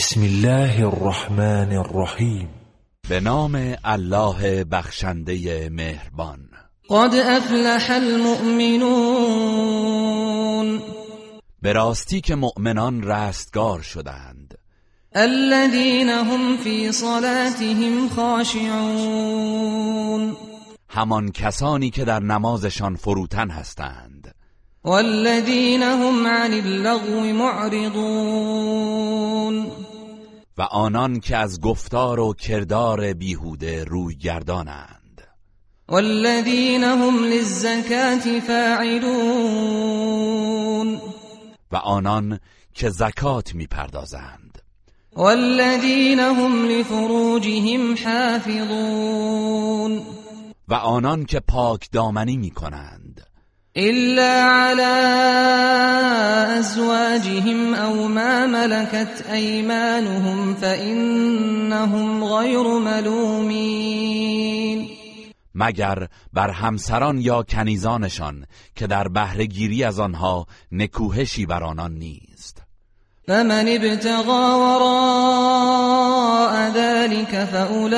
بسم الله الرحمن الرحیم. به نام الله بخشنده مهربان. قد افلح المؤمنون. به راستی که مؤمنان رستگار شدند. الذين هم في صلاتهم خاشعون. همان کسانی که در نمازشان فروتن هستند. والذين هم عن اللغو معرضون. و آنان که از گفتار و کردار بیهوده روی گردانند. والذين هم للزكاة فاعلون. و آنان که زکات می‌پردازند. والذين هم لفروجهم حافظون. و آنان که پاک دامنی می کنند إلا على أزواجهم أو ما ملكت أيمانهم فإنهم غير ملومين. مگر بر همسران یا کنیزانشان که در بهرهگیری از آنها نکوهشی بر آنان نیست. فمن ابتغى وراء ذلك فأولئك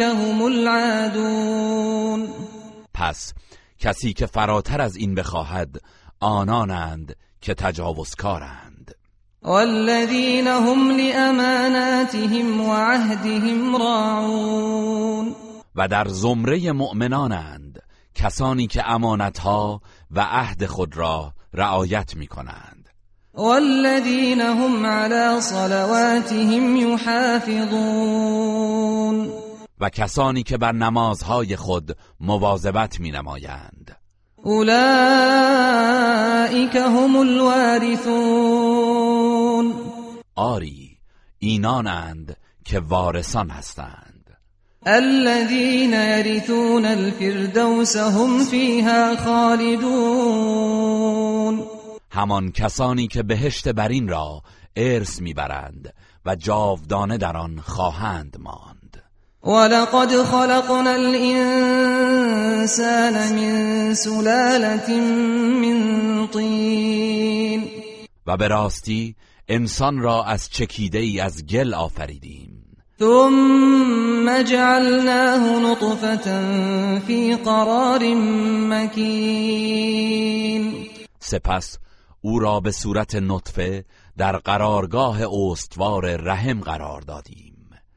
هم العادون. پس کسی که فراتر از این بخواهد آنانند که تجاوزکارند. والذين هم لأماناتهم وعهدهم راعون. و در زمره مؤمنانند کسانی که امانتها و عهد خود را رعایت می کنند والذين هم على صلواتهم يحافظون و کسانی که بر نمازهای خود مواظبت می نمایند أولئك هم الوارثون. آری اینانند که وارثان هستند. الذين يرثون الفردوس هم فيها خالدون. همان کسانی که بهشت برین را ارث می‌برند و جاودانه در آن خواهند ماند. ولقد خلقنا الإنسان من سلالة من طين. و به راستی انسان را از چکیده ای از گل آفریدیم. ثم جعلناه نطفة في قرار مكين. سپس او را به صورت نطفه در قرارگاه استوار رحم قرار دادیم.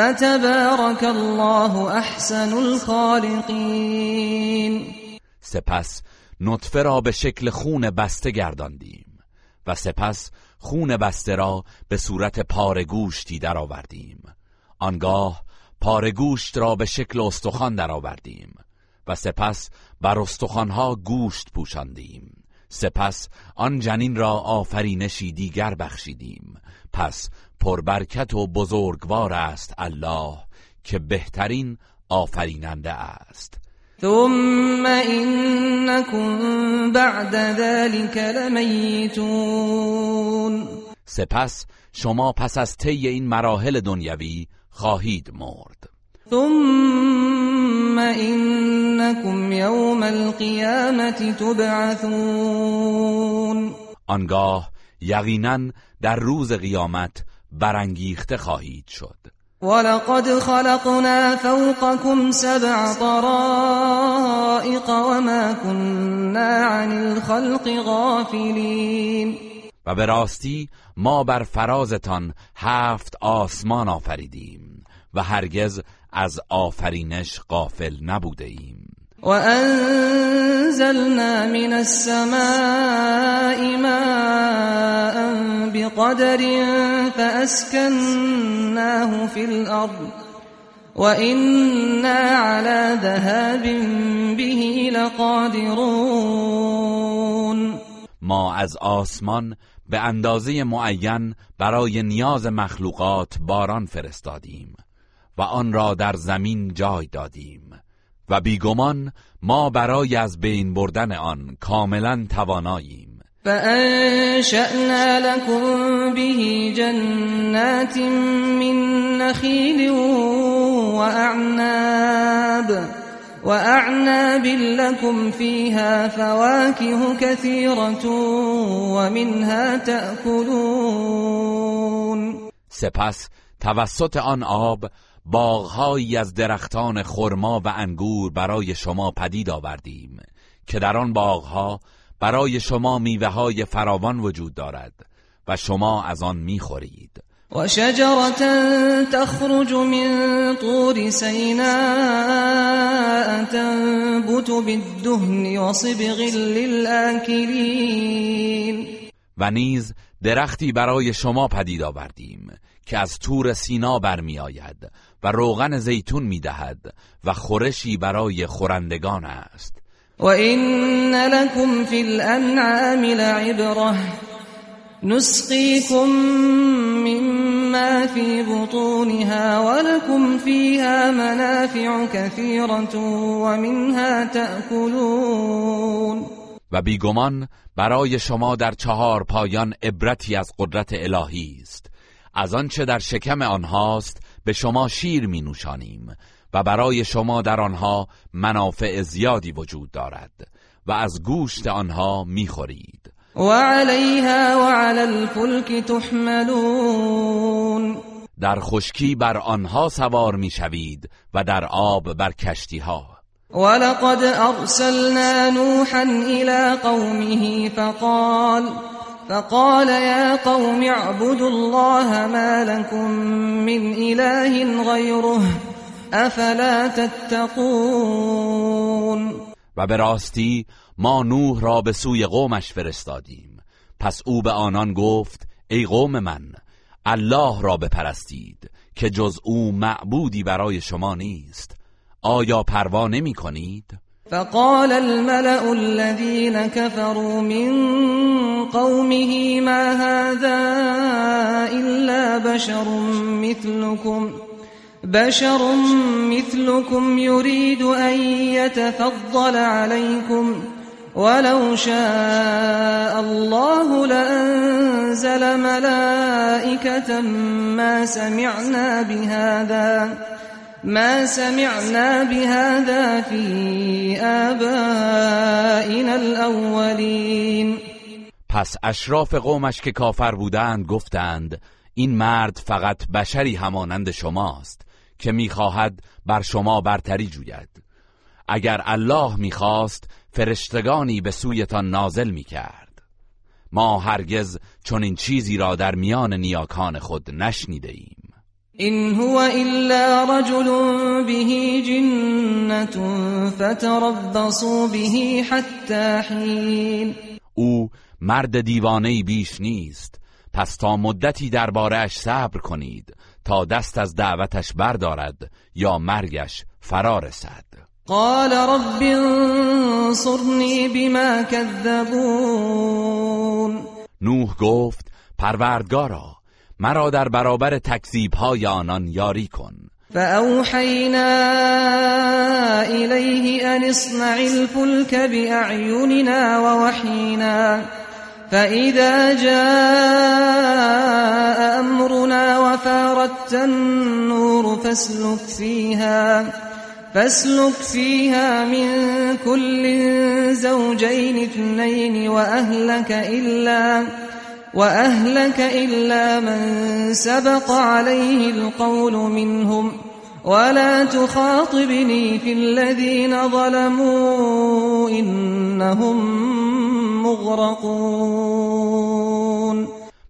فتبارك الله احسن الخالقین. سپس نطفه را به شکل خون بسته گرداندیم و سپس خون بسته را به صورت پاره گوشتی درآوردیم. آنگاه پاره گوشت را به شکل استخوان درآوردیم و سپس بر استخوانها گوشت پوشاندیم. سپس آن جنین را آفرینشی دیگر بخشیدیم. پس پربرکت و بزرگوار است الله که بهترین آفریننده است. ثم انکم بعد ذلك لمیتون سپس شما پس از طی این مراحل دنیوی خواهید مرد. ثم انکم یوم القیامت تبعثون. آنگاه یقینا در روز قیامت برانگیخته خواهید شد. ولقد خلقنا فوقكم سبع طرائق وما كنا عن الخلق غافلين. و به راستی ما بر فرازتان هفت آسمان آفریدیم و هرگز از آفرینش غافل نبوده ایم. وأنزلنا من السماء ماء بقدر فأسكناه في الأرض وإنا على ذهاب به لقادرون. ما از آسمان به اندازه معین برای نیاز مخلوقات باران فرستادیم و آن را در زمین جای دادیم. و بیگمان ما برای از بین بردن آن کاملا تواناییم. فأنشأنا لكم به جنات من نخیل وأعناب وأعناب لكم فيها فواكه كثيرة ومنها تأكلون. سپس توسط آن آب باغهایی از درختان خرما و انگور برای شما پدید آوردیم که در آن باغها برای شما میوه های فراوان وجود دارد و شما از آن می‌خورید. و شجرة تخرج من طور سیناء تنبت بالدهن وصبغ للآكلین و نیز درختی برای شما پدید آوردیم که از تور سینا برمیآید و روغن زیتون می‌دهد و خورشی برای خورندگان است. و این لکم فی الانعام لعبره. نسقيكم مما في بطونها ولكم فيها منافع كثيرة ومنها تأكلون و بیگمان برای شما در چهار پایان عبرتی از قدرت الهی است. از آنچه در شکم آنهاست به شما شیر می نوشانیم و برای شما در آنها منافع زیادی وجود دارد و از گوشت آنها می خورید و علیها و علی الفلک تحملون. در خشکی بر آنها سوار می شوید و در آب بر کشتی ها ولقد ارسلنا نوحا الى قومه فقال فقال يا قوم اعبدوا الله ما لكم من إله غيره افلا تتقون. و به راستی ما نوح را به سوی قومش فرستادیم. پس او به آنان گفت ای قوم من الله را بپرستید که جز او معبودی برای شما نیست. آیا پروا نمی کنید؟ فقال الملأ الذين كفروا من قومه ما هذا إلا بشر مثلكم بشر مثلكم يريد أن يتفضل عليكم ولو شاء الله لأنزل ملائكة ما سمعنا بهذا ما سمعنا بهذا في آبائنا الأولين. پس اشراف قومش که کافر بودند گفتند این مرد فقط بشری همانند شماست که می‌خواهد بر شما برتری جوید. اگر الله می‌خواست فرشتگانی به سویتان نازل می‌کرد. ما هرگز چون این چیزی را در میان نیاکان خود نشنیده ایم این هو الا رجل به جنت فتربصوا به حتی حین او مرد دیوانه بیش نیست. پس تا مدتی دربارهش صبر کنید تا دست از دعوتش بردارد یا مرگش فرا رسد. قال رب انصرنی بما كذبون نوح گفت پروردگارا مرا در برابر تکذیب های آنان یاری کن. فأوحينا إليه أن اصنع الفلك بأعيننا ووحينا فإذا جاء أمرنا وفاردت النور فاسلك فيها فاسلك فيها من كل زوجين اثنين وأهلك إلا وأهلك إلا من سبق عليه القول منهم ولا تخاطبني في الذين ظلموا إنهم مغرقون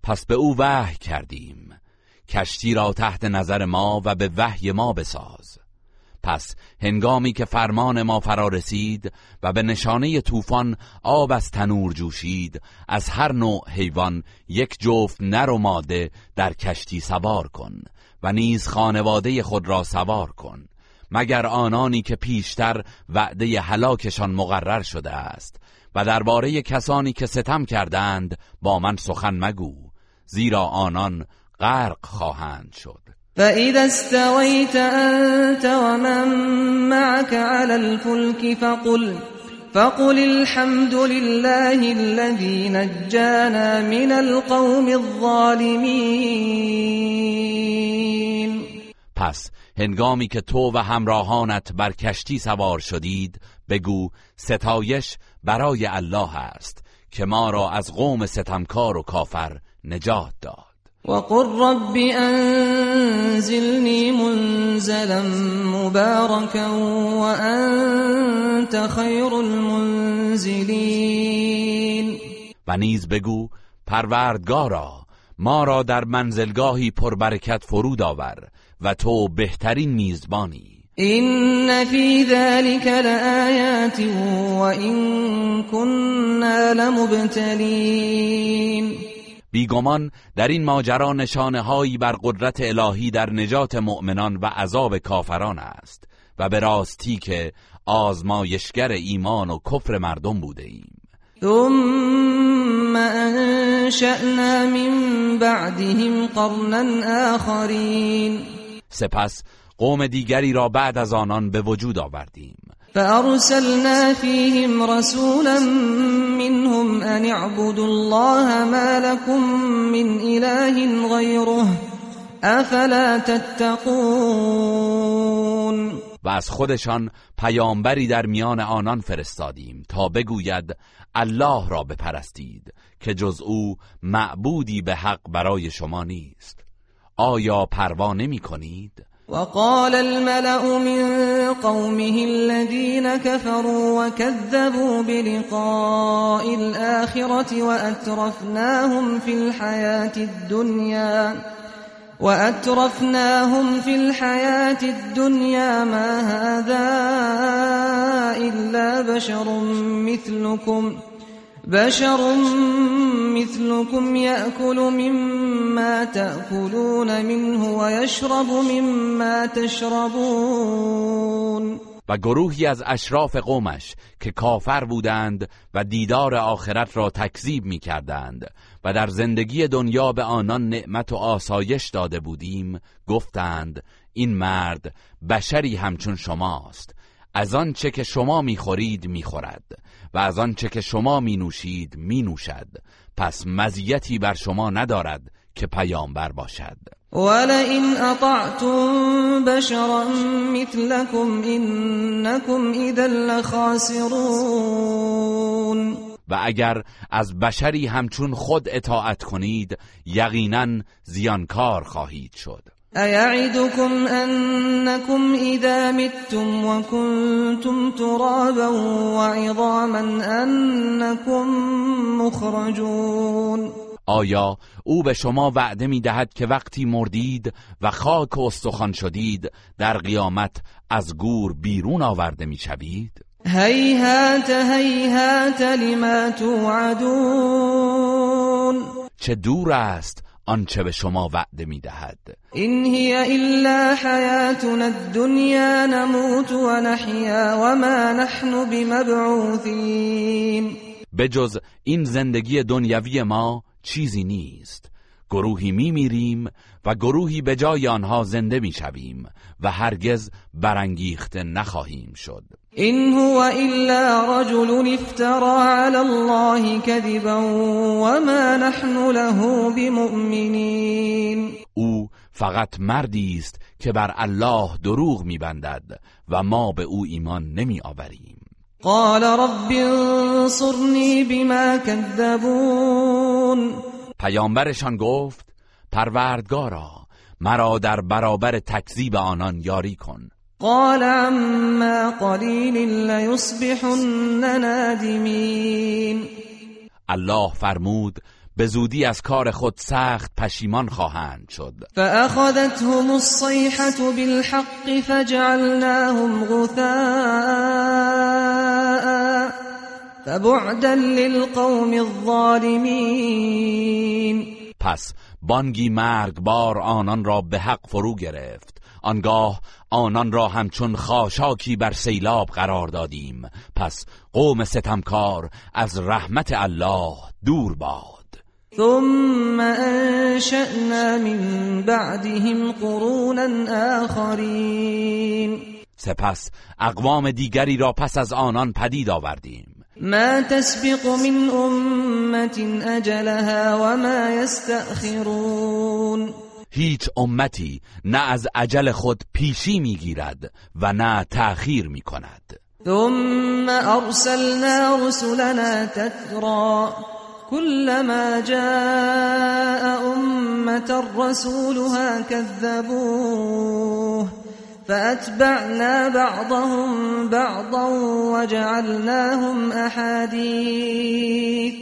پس به أو وحی کردیم. کشتی را تحت نظر ما و به وحی ما بساز. پس هنگامی که فرمان ما فرا رسید و به نشانه طوفان آب از تنور جوشید از هر نوع حیوان یک جفت نر و ماده در کشتی سوار کن و نیز خانواده خود را سوار کن مگر آنانی که پیشتر وعده هلاکشان مقرر شده است و درباره کسانی که ستم کردند با من سخن مگو زیرا آنان غرق خواهند شد. فإذا استويت أنت ومن معك على الفلك فقل فقل الحمد لله الذي نجانا من القوم الظالمين. پس هنگامی که تو و همراهانت بر کشتی سوار شدید بگو ستایش برای الله است که ما را از قوم ستمکار و کافر نجات داد. وقل رب انزلني منزلا مباركا وانت خير المنزلين و نیز بگو پروردگارا ما را در منزلگاهی پربرکت فرود آور و تو بهترین میزبانی. إن في ذلك لآيات وإن كنا لمبتلين بیگمان در این ماجرا نشانه هایی بر قدرت الهی در نجات مؤمنان و عذاب کافران است و به راستی که آزمایشگر ایمان و کفر مردم بوده ایم. ثم انشأنا من بعدهم قرنا آخرین. سپس قوم دیگری را بعد از آنان به وجود آوردیم. فأرسلنا فيهم رسولا منهم أن اعبدوا الله ما لكم من إله غيره أفلا تتقون و از خودشان پیامبری در میان آنان فرستادیم تا بگوید الله را بپرستید که جز او معبودی به حق برای شما نیست آیا پروا نمی کنید؟ وقال الملأ من قومه الذين كفروا وكذبوا بلقاء الآخرة وأترفناهم في الحياة الدنيا وأترفناهم في الحياة الدنيا ما هذا إلا بشر مثلكم ۖ بشر مثلكم يأكل مما تأكلون منه ويشرب مما تشربون. و گروهی از اشراف قومش که کافر بودند و دیدار آخرت را تکذیب می کردند و در زندگی دنیا به آنان نعمت و آسایش داده بودیم گفتند این مرد بشری همچون شماست. از آن چه که شما می‌خورید می‌خورد و از آنچه که شما می نوشید می نوشد پس مزیتی بر شما ندارد که پیامبر باشد. ولئن اطعتم بشرا مثلكم انكم اذا لخاسرون. و اگر از بشری همچون خود اطاعت کنید یقینا زیانکار خواهید شد. أيعدكم أنكم إذا متم وكنتم ترابا وعظاما أنكم مخرجون آیا او به شما وعده می دهد که وقتی مردید و خاک و استخوان شدید در قیامت از گور بیرون آورده می شوید؟ هیهات هیهات لما توعدون چه دور است آنچه به شما وعده می‌دهد. این هی الا حیاتنا الدنیا نموت و نحیا و ما نحن بمبعوثین. بجز این زندگی دنیوی ما چیزی نیست. گروهی میمیریم و گروهی به جای آنها زنده می‌شویم و هرگز برانگیخته نخواهیم شد. این هو الا رجل افترا علی الله كذبا وما نحن له بمؤمنین او فقط مردی است که بر الله دروغ میبندد و ما به او ایمان نمی آوریم قال رب انصرنی بما كذبون پیامبرشان گفت پروردگارا مرا در برابر تکذیب آنان یاری کن. قال عما قلیل لیصبحن نادمین الله فرمود به زودی از کار خود سخت پشیمان خواهند شد. فاخذتهم الصیحة بالحق فجعلناهم غثاء فبعدا للقوم الظالمین پس بانگی مرگبار آنان را به حق فرو گرفت. آنگاه آنان را همچون خاشاکی بر سیلاب قرار دادیم. پس قوم ستمکار از رحمت الله دور باد. ثم انشأنا من بعدهم قرونا آخرین. سپس اقوام دیگری را پس از آنان پدید آوردیم. ما تسبق من امت اجلها وما یستأخرون. هیچ امتی نه از عجل خود پیشی می‌گیرد و نه تأخیر می کند ثم ارسلنا رسلنا تترا كلما جاء امه رسولها كذبوه فأتبعنا بعضهم بعضا وجعلناهم أحاديث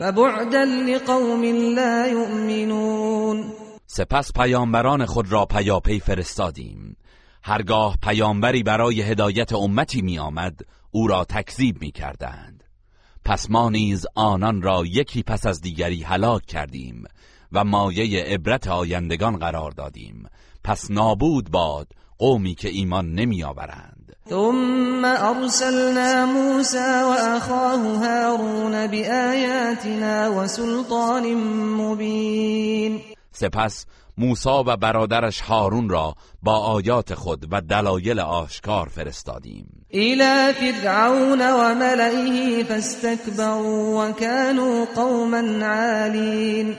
فبعدا لقوم لا يؤمنون سپس پیامبران خود را پیاپی فرستادیم. هرگاه پیامبری برای هدایت امتی می آمد او را تکذیب می کردند پس ما نیز آنان را یکی پس از دیگری هلاک کردیم و مایه عبرت آیندگان قرار دادیم. پس نابود باد قومی که ایمان نمی آورند ثم ارسلنا موسى واخاه هارون بآياتنا وسلطان مبين. سپس موسی و برادرش هارون را با آیات خود و دلایل آشکار فرستادیم. الى فرعون و ملئه فاستكبروا وكانوا قوما عالین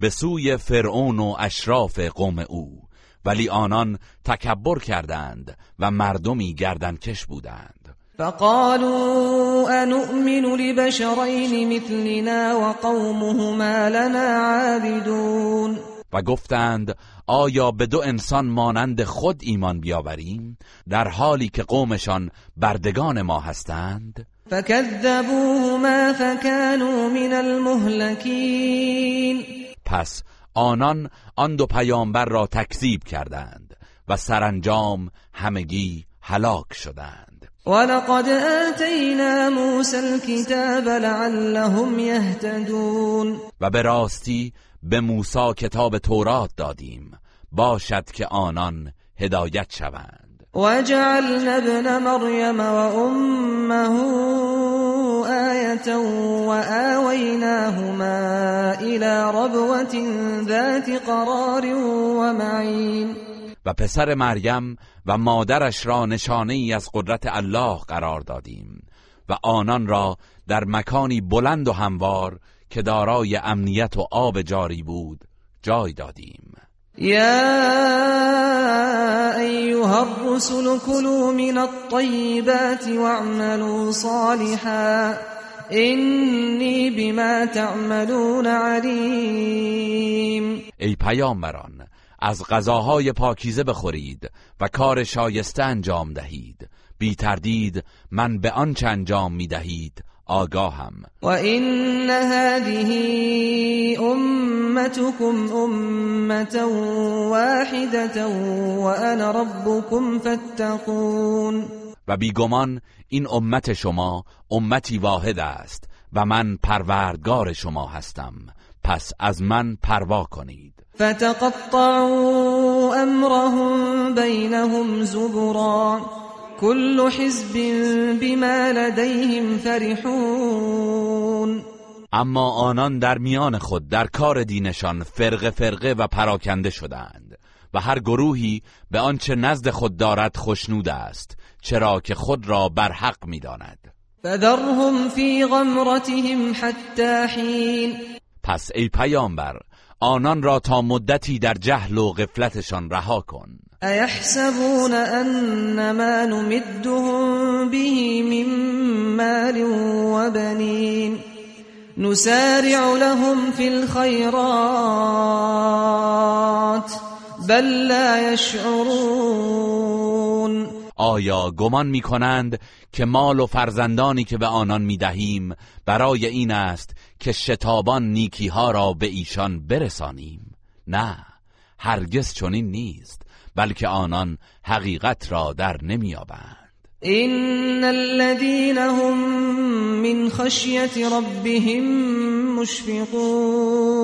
به سوی فرعون و اشراف قوم او ولی آنان تکبر کردند و مردمی گردنکش بودند. فقالوا انؤمن لبشرین مثلنا وقومهما لنا عابدون و گفتند آیا به دو انسان مانند خود ایمان بیاوریم در حالی که قومشان بردگان ما هستند؟ فكذبوهما فكانوا من المهلكين پس آنان آن دو پیامبر را تکذیب کردند و سرانجام همگی هلاک شدند. ولقد آتینا موسى الكتاب لعلهم يهتدون. و به راستی به موسی کتاب تورات دادیم. باشد که آنان هدایت شوند. وجعلنا ابن مریم و امه آية وآويناهما إلى ربوة ذات قرار ومعين و پسر مریم و مادرش را نشانه ای از قدرت الله قرار دادیم و آنان را در مکانی بلند و هموار که دارای امنیت و آب جاری بود جای دادیم. یا ایها الرسل كلوا من الطیبات واعملوا صالحا اینی بما تعملون علیم. ای پیامبران از غذاهای پاکیزه بخورید و کار شایسته انجام دهید. بی تردید من به آنچه انجام می دهید. آگاهم. و این هذه امتكم امتا واحدة و انا ربكم فاتقون. و بیگمان این امت شما امتی واحد است و من پروردگار شما هستم. پس از من پروا کنید. فتقطعوا امرهم بینهم زبرا. كل حزب بما لديهم فرحون. اما آنان در میان خود در کار دینشان فرقه فرقه و پراکنده شدند و هر گروهی به آنچه نزد خود دارد خشنود است چرا که خود را بر حق می‌داند. فذرهم فی غمرتهم حتی حین پس ای پیامبر آنان را تا مدتی در جهل و غفلتشان رها کن. ایحسبون انما نمدهم به من مال و بنین. نسارع لهم في الخيرات بل لا يشعرون آیا گمان می کنند که مال و فرزندانی که به آنان می دهیم برای این است که شتابان نیکی ها را به ایشان برسانیم؟ نه هرگز چنین نیست بلکه آنان حقیقت را در نمیابند إن الذين هم من خشية ربهم مشفقون.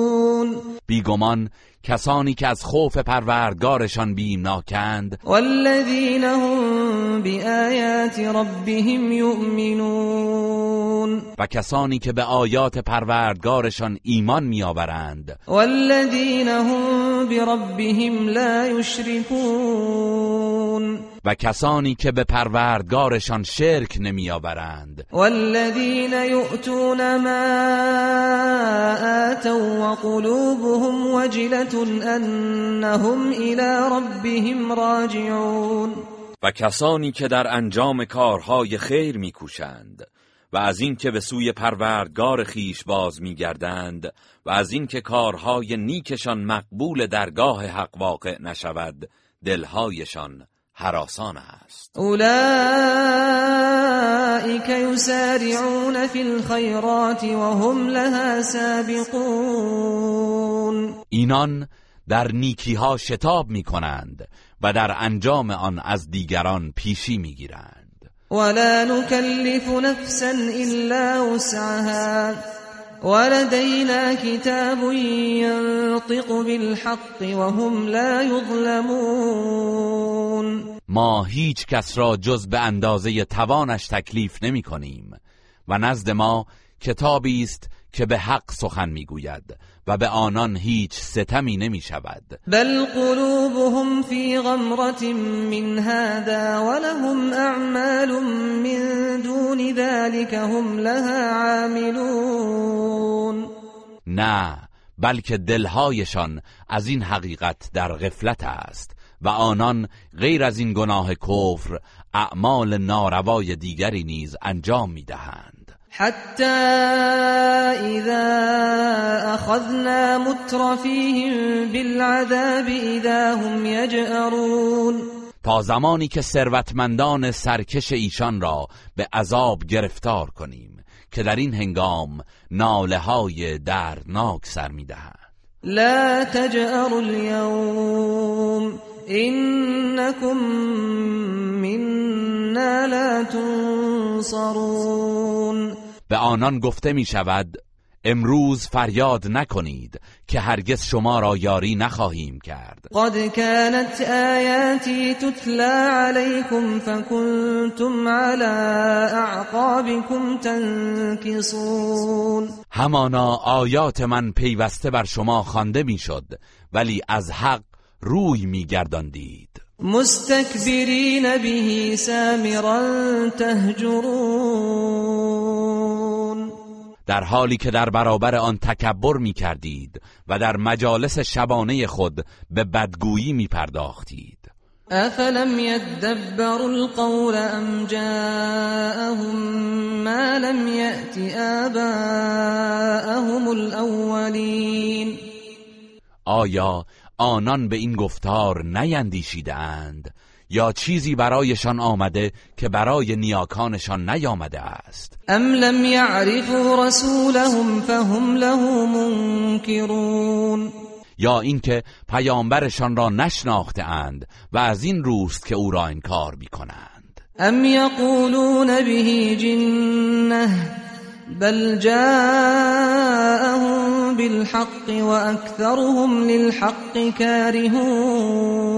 بیگمان کسانی که از خوف پروردگارشان بیمناکند. والذین هم بآیات ربهم یؤمنون. و کسانی که به آیات پروردگارشان ایمان میآورند. والذین هم بربهم لا یشرکون. و کسانی که به پروردگارشان شرک نمیآورند. والذین یؤتون ما آتوا وقلوبهم وجلة انهم الى ربهم راجعون. و کسانی که در انجام کارهای خیر میکوشند و از اینکه به سوی پروردگار خیش باز میگردند و از اینکه کارهای نیکشان مقبول درگاه حق واقع نشود دلهایشان حراسان است. اولئك يسارعون في الخيرات وهم لها سابقون. اینان در نیکی ها شتاب می کنند و در انجام آن از دیگران پیشی می گیرند ولا نكلف نفسا الا وسعها. ولدينا كتاب ينطق بالحق وهم لا يظلمون. ما هیچ کس را جز به اندازه توانش تکلیف نمی کنیم و نزد ما کتابی است که به حق سخن می‌گوید و به آنان هیچ ستمی نمی شود بل قلوبهم في غمرة من هذا ولهم اعمال من دون ذلك هم لها عاملون. نه بلکه دلهایشان از این حقیقت در غفلت است و آنان غیر از این گناه کفر اعمال ناروای دیگری نیز انجام می‌دهند. حتى إذا أخذنا مترفيهم بالعذاب إذا هم يجأرون. تا زمانی که ثروتمندان سرکش ایشان را به عذاب گرفتار کنیم که در این هنگام ناله های دردناک سر می‌دهند لا تجأروا اليوم. إنكم منا لا تنصرون. به آنان گفته می شود امروز فریاد نکنید که هرگز شما را یاری نخواهیم کرد. قد كانت آياتي تتلى عليكم فكنتم على أعقابكم تنكصون. همانا آیات من پیوسته بر شما خوانده می‌شد ولی از حق روی میگرداندید. مستكبرين به سامرا تهجرون. در حالی که در برابر آن تکبر می کردید و در مجالس شبانه خود به بدگویی می پرداختید أفلم يدبروا القول أم جاءهم ما لم يأت آباءهم الأولين؟ آیا آنان به این گفتار نیندیشیدند یا چیزی برایشان آمده که برای نیاکانشان نیامده است. أم لم يعرفوا رسولهم فهم له منكرون یا اینکه پیامبرشان را نشناخته اند و از این روست که او را انکار می کنند أم يقولون به جنة بل جاءهم بالحق وأكثرهم للحق كارهون.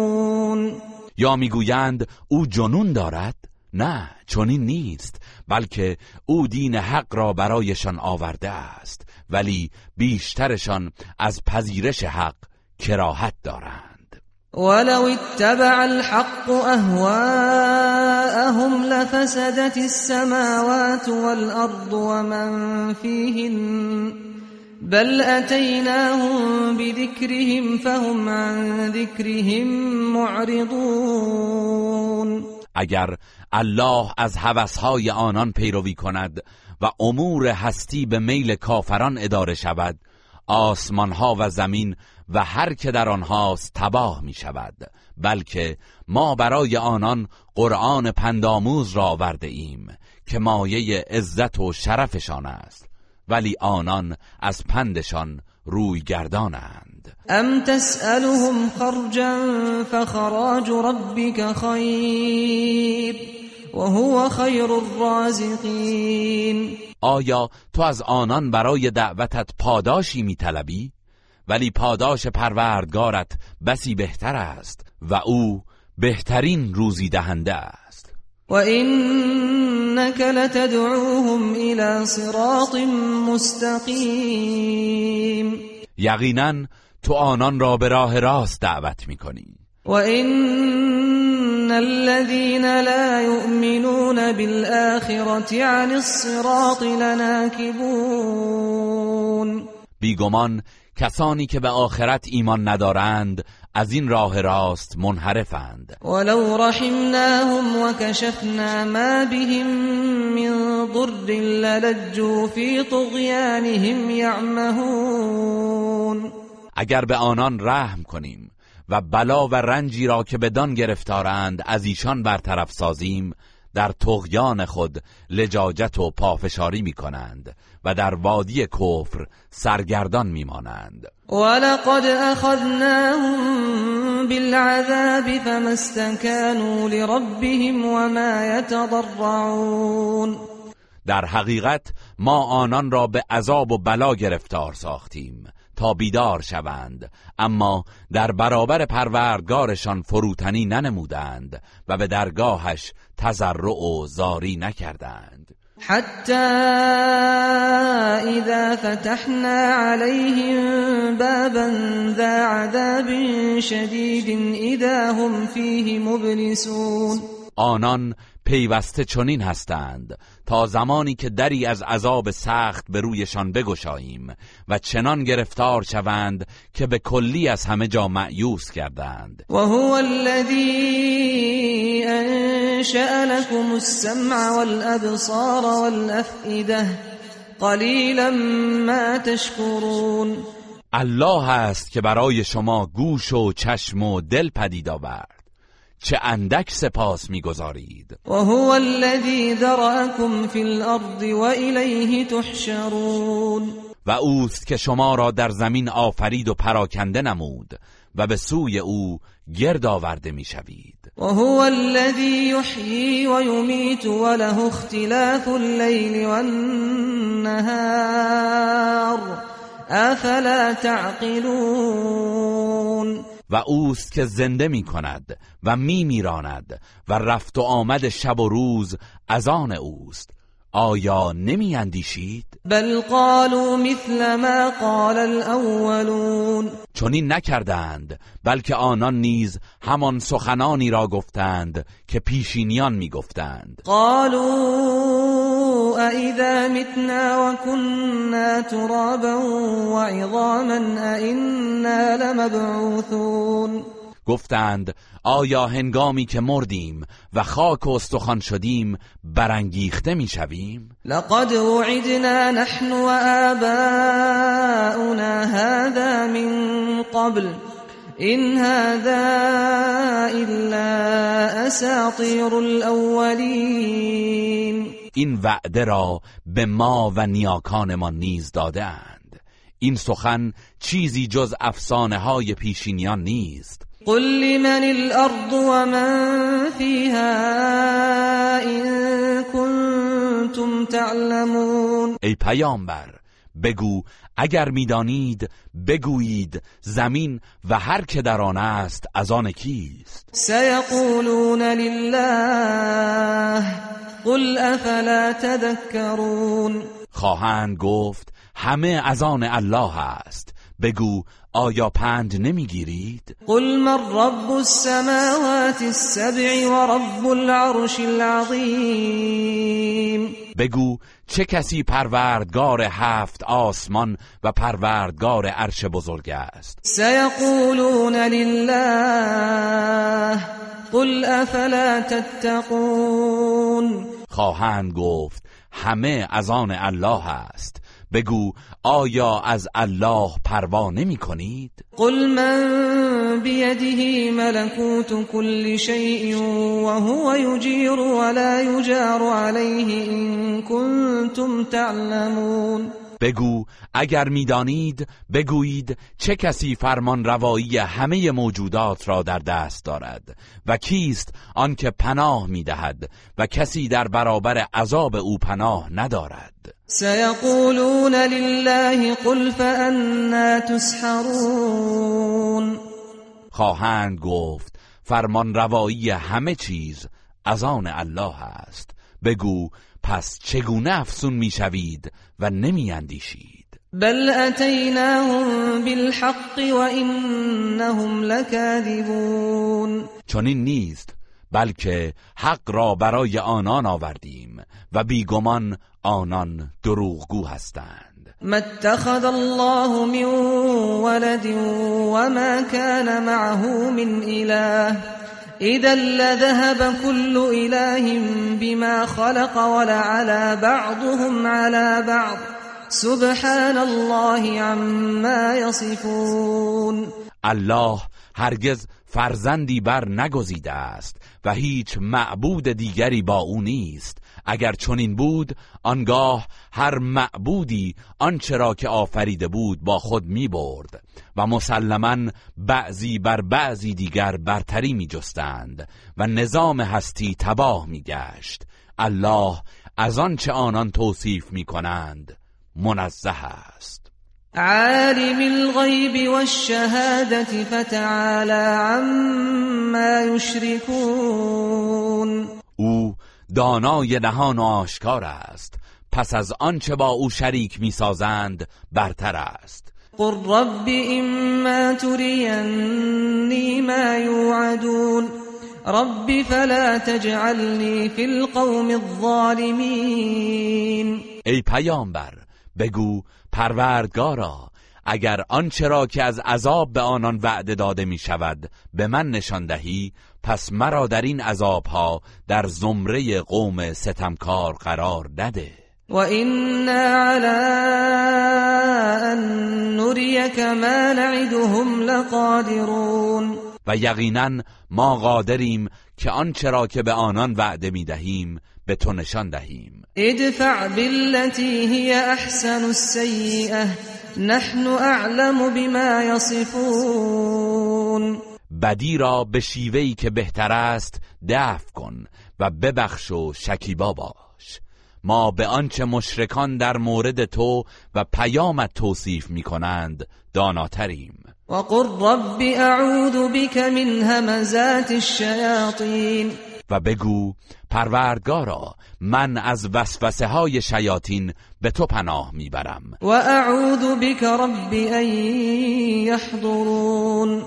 یا می‌گویند او جنون دارد؟ نه چنین نیست بلکه او دین حق را برایشان آورده است ولی بیشترشان از پذیرش حق کراهت دارند. ولو اتبع الحق أهواءهم لفسدت السماوات والأرض ومن فيهن بل أتيناهم بذكرهم فهم عن ذكرهم معرضون. اگر الله از هوسهای آنان پیروی کند و امور هستی به میل کافران اداره شود آسمانها و زمین و هر که در آنهاست تباه می شود بلکه ما برای آنان قرآن پنداموز را آورده ایم که مایه عزت و شرفشان است ولی آنان از پندشان روی گردانند. أم تسألهم خرجا فخراج ربك خير وهو خیر الرازقین. آیا تو از آنان برای دعوتت پاداشی میطلبی؟ ولی پاداش پروردگارت بسی بهتر است و او بهترین روزی دهنده است. و اینک لتدعوهم الى صراط مستقیم. یقینا تو آنان را به راه راست دعوت می‌کنی. و این الذين لا يؤمنون بالآخرة عن الصراط لناكبون بیگمان کسانی که به آخرت ایمان ندارند از این راه راست منحرفند. ولو رحمناهم وكشفنا ما بهم من ضر للجوا في طغيانهم يعمهون اگر به آنان رحم کنیم و بلا و رنجی را که بدان گرفتارند از ایشان برطرف سازیم در تغیان خود لجاجت و پافشاری می کنند و در وادی کفر سرگردان می مانند ولقد اخذناهم بالعذاب فما استكانوا لربهم وما يتضرعون. در حقیقت ما آنان را به عذاب و بلا گرفتار ساختیم. تا بیدار شوند. اما در برابر پروردگارشان فروتنی ننمودند و به درگاهش تضرع و زاری نکردند. حتی اذا فتحنا عليهم بابا ذا عذاب شدید اذا هم فيه مبلسون. آنان پیوسته چنین هستند تا زمانی که دری از عذاب سخت به رویشان بگشاییم و چنان گرفتار شوند که به کلی از همه جا معیوس کردند. و هو الذی انشأ لكم السمع والابصار والافئده قلیلا ما تشکرون. الله است که برای شما گوش و چشم و دل پدید آورد. چه اندک سپاس می‌گذارید. و هو الذی ذرأکم فی الارض و الیه تحشرون. و اوست که شما را در زمین آفرید و پراکنده نمود و به سوی او گرد آورده می‌شوید. و هو الذی یحیی و یمیت و له اختلاف اللیل والنهار افلا تعقلون. و اوست که زنده می کند و می میراند و رفت و آمد شب و روز از آن اوست آیا نمی اندیشید؟ بل قالوا مثل ما قال الاولون چنین نکردند بلکه آنان نیز همان سخنانی را گفتند که پیشینیان می گفتند قالوا اذا متنا وكنا ترابا وعظاما ائنا لمبعوثون. گفتند آیا هنگامی که مردیم و خاک و استخوان شدیم برانگیخته می‌شویم؟ لقد وعدنا نحن و آباؤنا هذا من قبل این هذا الا اساطیر الاولین این وعده را به ما و نیاکانمان نیز دادند این سخن چیزی جز افسانه های پیشینیان نیست. قل لمن الارض ومن فيها ان کنتم تعلمون ای پیامبر بگو اگر می‌دانید بگویید زمین و هر که در آن است از آن کیست؟ سیقولون لله قل افلا تذکرون خواهند گفت همه از آن الله است. بگو آیا پند نمی‌گیرید؟ قل من رب السماوات السبع و رب العرش العظیم. بگو چه کسی پروردگار هفت آسمان و پروردگار عرش بزرگ است؟ سیقولون لله. قل افلا تتقون. خواهند گفت همه از آن الله است. بگو آیا از الله پروا نمی کنید؟ قل من بیده ملکوت كل شیء وهو یجیر ولا یجار علیه این کنتم تعلمون بگو اگر می‌دانید بگویید چه کسی فرمان روایی همه موجودات را در دست دارد و کیست آنکه پناه می‌دهد و کسی در برابر عذاب او پناه ندارد سيقولون لله قل فأنا تسحرون. خواهند گفت فرمان روایی همه چیز از آن الله است. بگو پس چگونه افسون می‌شوید و نمیاندیشید؟ بل اتیناهم بالحق وانهم لكاذبون. چنین نیست بلکه حق را برای آنان آوردیم و بیگمان آنان دروغگو هستند. ما اتخذ الله من ولد وما كان معه من اله اذا لذهب كل اله بما خلق ولعلى بعضهم على بعض. سبحان الله عما يصفون. الله هرگز فرزندی بر نگزیده است و هیچ معبود دیگری با او نیست. اگر چنین بود آنگاه هر معبودی آنچه را که آفریده بود با خود می برد و مسلما بعضی بر بعضی دیگر برتری می جستند و نظام هستی تباه می گشت الله از آنچه آنان توصیف می کنند منزه است. عالم الغیب والشهادة فتعالى عما یشركون او دانای نهان و آشکار است. پس از آنچه با او شریک می‌سازند برتر است. قل رب اما ترینی ما یوعدون رب فلا تجعلنی فی القوم الظالمین ای پیامبر بگو پروردگارا اگر آنچه را که از عذاب به آنان وعده داده می شود به من نشان دهی پس مرا در این عذابها در زمره قوم ستمکار قرار نده. و اینا علی ان نریک ما نعدهم لقادرون و یقینا ما قادریم که آنچه را که به آنان وعده می دهیم به تو نشان دهیم. ادفع بالتي هي احسن السيئه نحن اعلم بما يصفون بدی را به شیوهی که بهتر است دفع کن و ببخش و شکیبا باش. ما به آنچه مشرکان در مورد تو و پیامت توصیف می کنند داناتریم. وقل رب اعوذ بك من همزات الشیاطین. و بگو پروردگارا من از وسوسه های شیاطین به تو پناه می‌برم. و اعوذ بك رب ان یحضرون.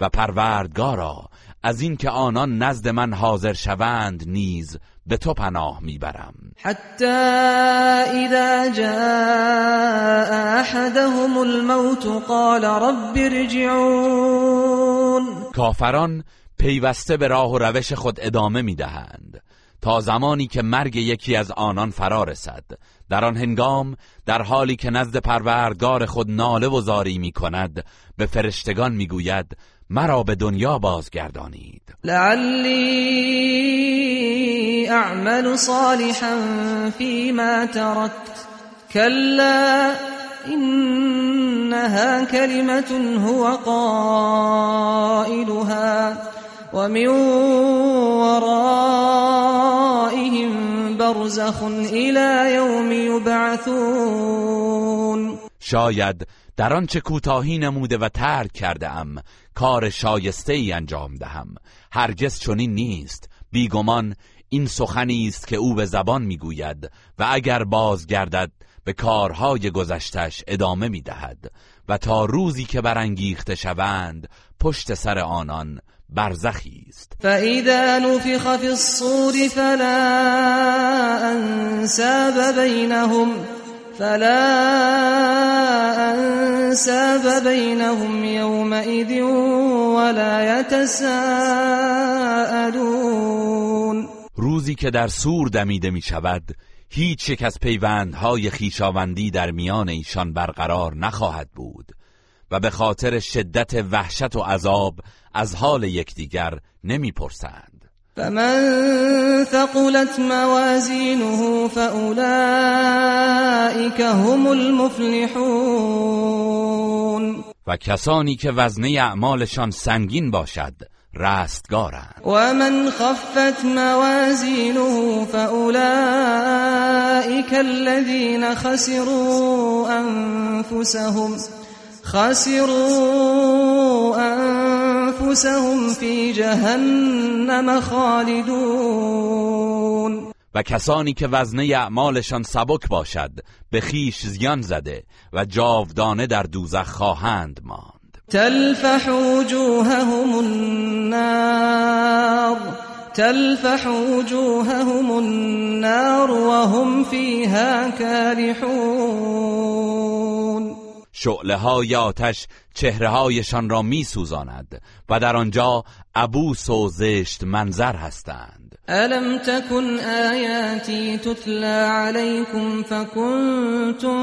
و پروردگارا از اینکه آنان نزد من حاضر شوند نیز به تو پناه می‌برم. حتی اذا جاء احدهم الموت قال رب ارجعون. کافران پیوسته به راه و روش خود ادامه می‌دهند. تا زمانی که مرگ یکی از آنان فرا رسد. در آن هنگام در حالی که نزد پروردگار خود ناله و زاری می کند به فرشتگان می‌گوید مرا به دنیا بازگردانید. لعلی اعمل صالحا فيما تركت كلا انها كلمه هو قائلها. ومن ورائهم برزخ الى يوم يبعثون. شاید در آنچه کوتاهی نموده و ترک کرده ام کار شایسته ای انجام دهم. هرگز چنین نیست. بیگمان این سخنی است که او به زبان می‌گوید و اگر بازگردد به کارهای گذشتش ادامه می‌دهد. و تا روزی که برانگیخته شوند پشت سر آنان برزخی است. فاذا نفخ في الصور فلا انساب بينهم فلا انساب بينهم يومئذ ولا يتساءلون. روزی که در سور دمیده می شود هیچ یک از پیوندهای خیشاوندی در میان ایشان برقرار نخواهد بود. و به خاطر شدت وحشت و عذاب از حال یکدیگر نمی‌پرسند. فمن ثقلت موازينه فأولئك هم المفلحون. و کسانی که وزنه اعمالشان سنگین باشد رستگارند. و من خفت موازینه فأولئك الذين خسروا أنفسهم خسروا أنفسهم في جهنم خالدون. و کسانی که وزنه اعمالشان سبک باشد به خیش زیان زده و جاودانه در دوزخ خواهند ماند. تلفح وجوههم النار تلفح وجوههم النار وهم فيها كارحون. شعله های آتش چهره هایشان را می سوزاند و در آنجا عبوس و زشت منظر هستند. ألم تكن آياتي تتلى عليكم فكنتم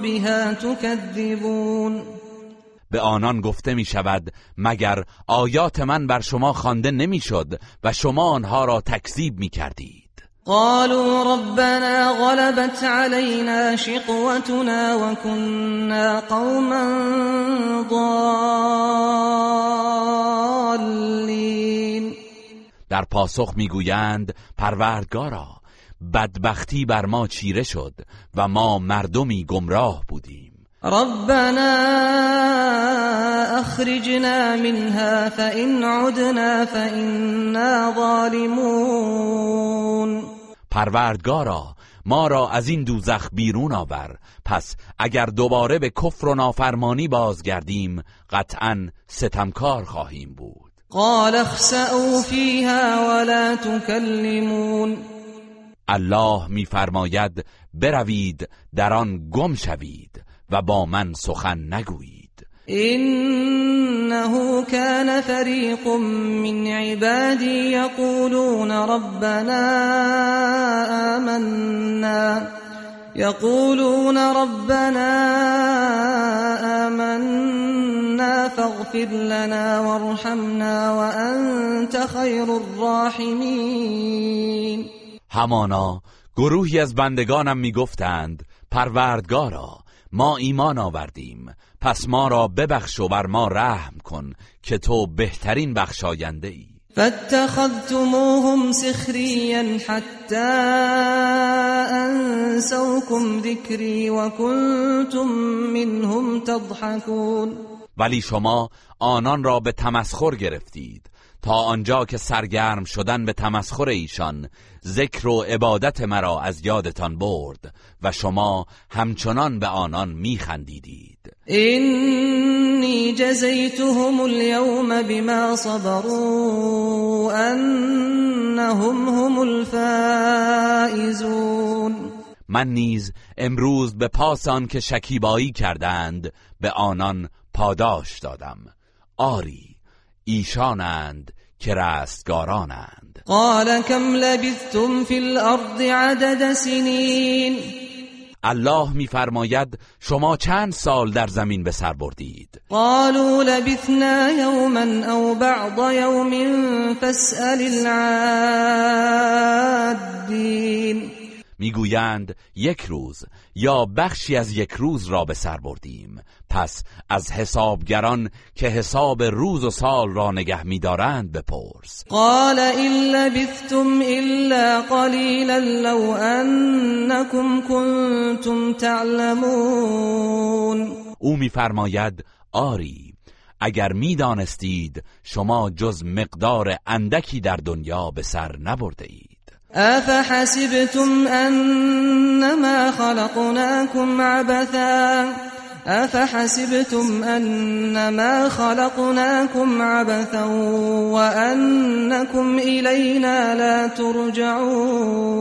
بها تكذبون به آنان گفته می شود مگر آیات من بر شما خوانده نمی‌شد و شما آنها را تکذیب می کردید قالوا ربنا غلبت علينا شقوتنا وكنا قوما ضالين. در پاسخ می‌گویند پروردگارا بدبختی بر ما چیره شد و ما مردمی گمراه بودیم. ربنا اخرجنا منها فإن عدنا فإنا ظالمون. پروردگارا ما را از این دوزخ بیرون آور. پس اگر دوباره به کفر و نافرمانی بازگردیم قطعا ستمکار خواهیم بود. قال اخسأوا فيها ولا تكلمون الله میفرماید بروید در آن گم شوید و با من سخن نگویید. إنه كان فريق من عبادي يقولون ربنا آمنا يقولون ربنا آمنا فاغفر لنا وارحمنا وأنت خير الراحمين. همانا گروهی از بندگانم می‌گفتند پروردگارا ما ایمان آوردیم. پس ما را ببخش و بر ما رحم کن که تو بهترین بخشاینده ای. فاتخذتموهم سخريا حتى أنسوكم ذكري وكنتم منهم تضحكون ولی شما آنان را به تمسخر گرفتید. تا آنجا که سرگرم شدن به تمسخر ایشان ذکر و عبادت مرا از یادتان برد و شما همچنان به آنان میخندیدید. إني جزيتهم اليوم بما صبروا أنهم هم الفائزون. من نیز امروز به پاس آن که شکیبایی کردند به آنان پاداش دادم. آری ایشانند که رستگارانند. قال كم لبثتم في الأرض عدد سنين الله میفرماید شما چند سال در زمین به سر بردید؟ قالوا لبثنا يوما أو بعض يوم فاسأل العادين می‌گویند یک روز یا بخشی از یک روز را به سر بردیم. پس از حسابگران که حساب روز و سال را نگه میدارند بپرس. قال إن لبثتم إلا قليلا لو أنكم كنتم تعلمون. او میفرماید آری اگر می‌دانستید شما جز مقدار اندکی در دنیا به سر نبرده اید أفحسبتم أنما خلقناكم عبثا؟ أفحسبتم أنما خلقناكم عبثا وأنكم إلينا لا ترجعون؟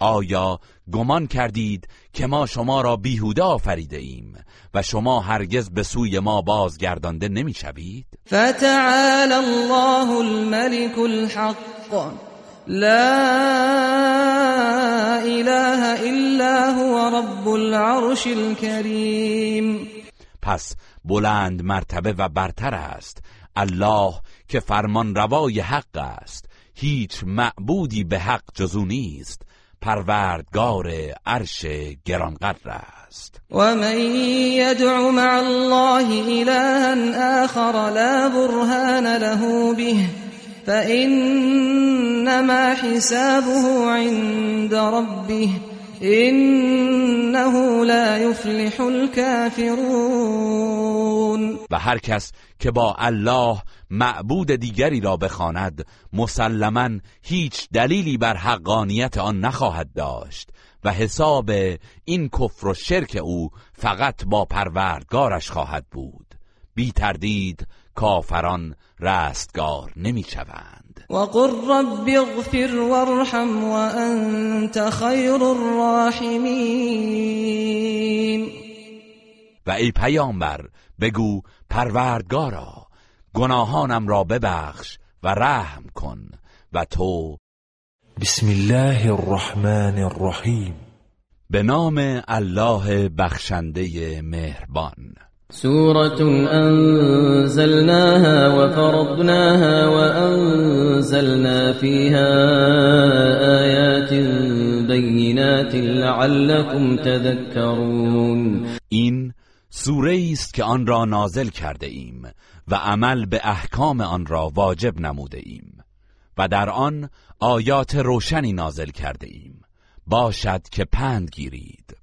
آیا گمان کردید که ما شما را بیهوده آفریده ایم و شما هرگز به سوی ما بازگردانده نمی‌شوید فتعالى الله الملك الحق. لا إله إلا هو رب العرش الكريم. پس بلند مرتبه و برتر است. الله که فرمان روای حق است. هیچ معبودی به حق جزو نیست. پروردگار عرش گرانقدر است. و من یدعو مع الله الها آخر لا برهان له به. فإنما حسابه عند ربه انه لا یفلح الكافرون. و هر کس که با الله معبود دیگری را بخواند مسلما هیچ دلیلی بر حقانیت آن نخواهد داشت و حساب این کفر و شرک او فقط با پروردگارش خواهد بود. بی تردید کافران رستگار نمی شوند وقل رب اغفر وارحم وانت خیر الراحمین و ای پیامبر بگو پروردگارا گناهانم را ببخش و رحم کن و تو بسم الله الرحمن الرحیم. به نام الله بخشنده مهربان. سورة أنزلناها وفرضناها وأنزلنا فيها آيات بينات لعلكم تذكرون. این سوره است که آن را نازل کرده ایم و عمل به احکام آن را واجب نموده ایم و در آن آیات روشنی نازل کرده ایم. باشد که پند گیرید.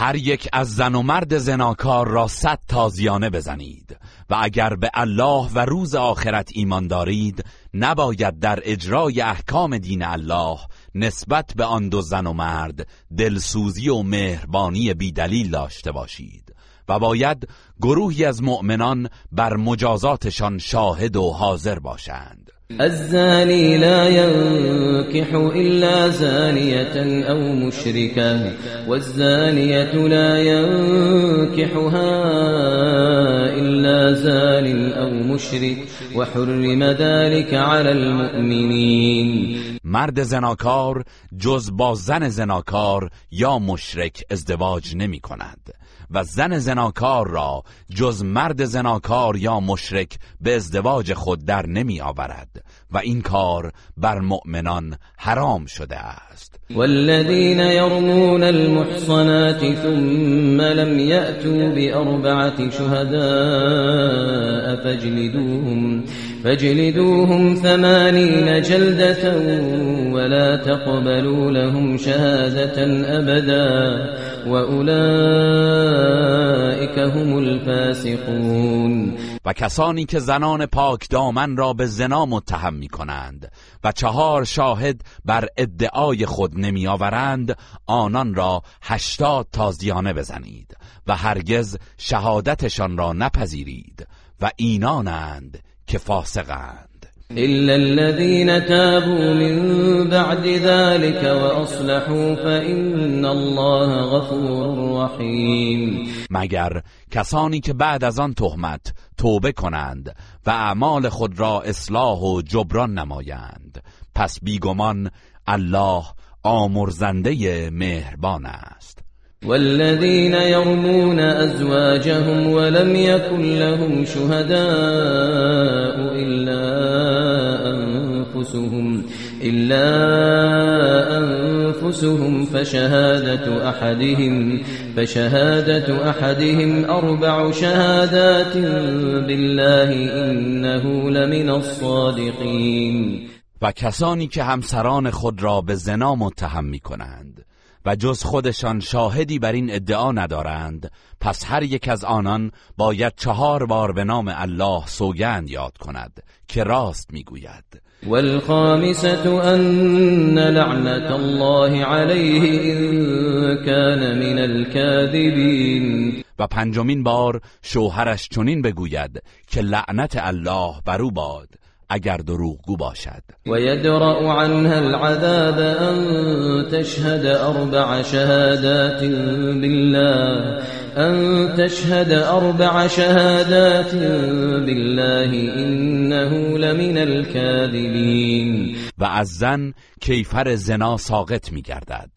هر یک از زن و مرد زناکار را صد تازیانه بزنید و اگر به الله و روز آخرت ایمان دارید نباید در اجرای احکام دین الله نسبت به آن دو زن و مرد دلسوزی و مهربانی بیدلیل داشته باشید و باید گروهی از مؤمنان بر مجازاتشان شاهد و حاضر باشند. الزاني لا ينكح إلا زانية أو مشركة والزانية لا ينكحها إلا زان أو مشرك وحرم ذلك على المؤمنين. مرد زناکار جز با زن زناکار یا مشرک ازدواج نمی کند. و زن زناکار را جز مرد زناکار یا مشرک به ازدواج خود در نمی آورد و این کار بر مؤمنان حرام شده است. والذين يرمون المحصنات ثم لم يأتوا بأربعة شهداء فاجلدوهم فاجلدوهم ثمانين جلدة ولا تقبلوا لهم شهادة أبدا وأولئك هم الفاسقون. و کسانی که زنان پاک دامن را به زنا متهم می کنند و چهار شاهد بر ادعای خود نمی آورند آنان را هشتاد تازیانه بزنید و هرگز شهادتشان را نپذیرید و اینانند که فاسقند. إلا الذين تابوا من بعد ذلك وأصلحوا فإن الله غفور رحيم. مگر کسانی که بعد از آن تهمت توبه کنند و اعمال خود را اصلاح و جبران نمایند پس بیگمان الله آمرزنده مهربان است. والذين يرمون أزواجهم ولم يكن لهم شهداء إلا أنفسهم إلا أنفسهم فشهادة أحدهم فشهادة أحدهم أربع شهادات بالله إنه لمن الصادقين. و کسانی که همسران خود را به زنا متهم می کنند و جز خودشان شاهدی بر این ادعا ندارند. پس هر یک از آنان باید چهار بار به نام الله سوگند یاد کند که راست می‌گوید. والخامسة أن لعنة الله عليه إن كان من الكاذبين. و پنجمین بار شوهرش چنین بگوید که لعنت الله بر او باد. اگر دروغگو باشد. ويدرأ عنها العذاب أن تشهد أربع شهادات بالله أن تشهد أربع شهادات بالله إنه لمن الكاذبين و از زن کیفر زنا ساقط می گردد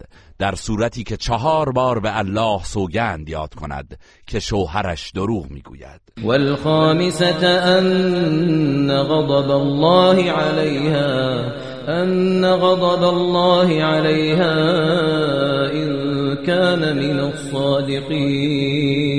در صورتی که چهار بار به الله سوگند یاد کند که شوهرش دروغ می‌گوید. والخامسة أن غضب الله عليها أن غضب الله عليها إن كان من الصادقين.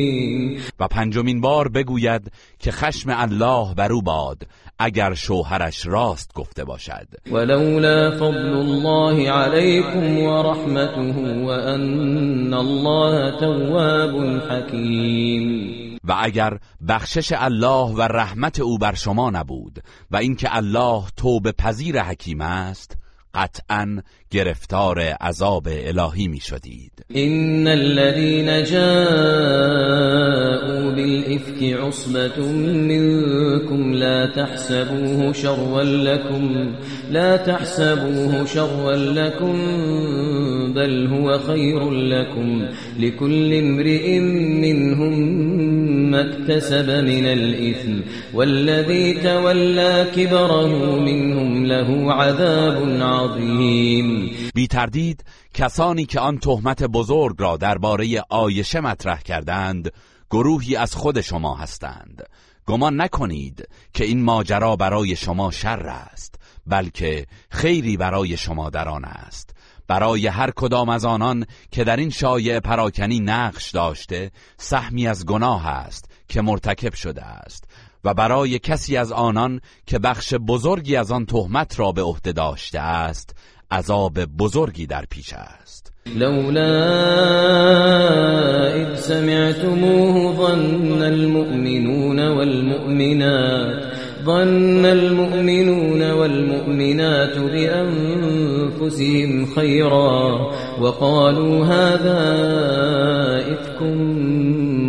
و پنجمین بار بگوید که خشم الله بر او باد اگر شوهرش راست گفته باشد. ولولا فضل الله عليكم ورحمته وأن الله تواب حكيم و اگر بخشش الله و رحمت او بر شما نبود و اینکه الله توبه پذیر حکیم است قطعا گرفتار عذاب الهی می شدید إن الذين جاءوا بالإفك عصبة منكم لا تحسبوه شرا لكم لا تحسبوه شرا لكم بل هو خير لكم. لكل امرئ منهم ما اكتسب من الإثم والذي تولى كبره منهم له عذاب عظيم. بی تردید کسانی که آن تهمت بزرگ را درباره آیشه مطرح کردند گروهی از خود شما هستند. گمان نکنید که این ماجرا برای شما شر است بلکه خیری برای شما در آن است. برای هر کدام از آنان که در این شایع پراکنی نقش داشته سهمی از گناه است که مرتکب شده است و برای کسی از آنان که بخش بزرگی از آن تهمت را به عهده داشته است عذاب بزرگی در پیش است. لولا إذ سمعتموه ظن المؤمنون والمؤمنات ظن المؤمنون والمؤمنات بأنفسهم خيرا وقالوا هذا إفك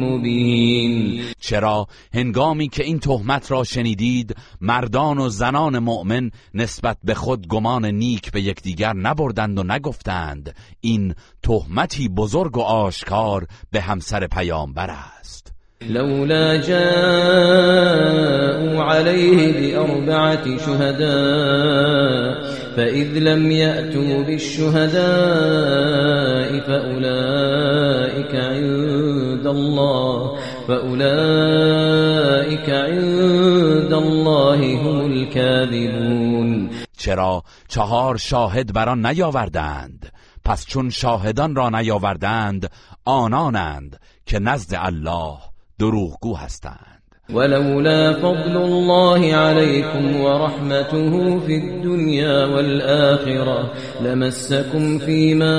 مبين. چرا هنگامی که این تهمت را شنیدید مردان و زنان مؤمن نسبت به خود گمان نیک به یکدیگر نبردند و نگفتند این تهمتی بزرگ و آشکار به همسر پیامبر است. لولا جاءوا عليه بأربعة شهداء فإذ لم يأتوا بالشهداء فأولئك عند الله. فأولئك عند الله هم الكاذبون. چرا چهار شاهد بر آن نیاوردند؟ پس چون شاهدان را نیاوردند آنانند که نزد الله دروغگو هستند. ولولا فضل الله عليكم ورحمته في الدنيا والآخرة لمسكم فيما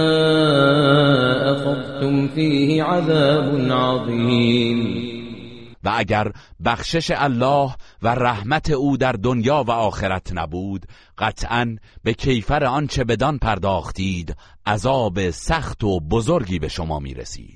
أفضتم فيه عذاب عظيم. و اگر بخشش الله و رحمت او در دنیا و آخرت نبود قطعا به کیفر آنچه بدان پرداختید عذاب سخت و بزرگی به شما می رسید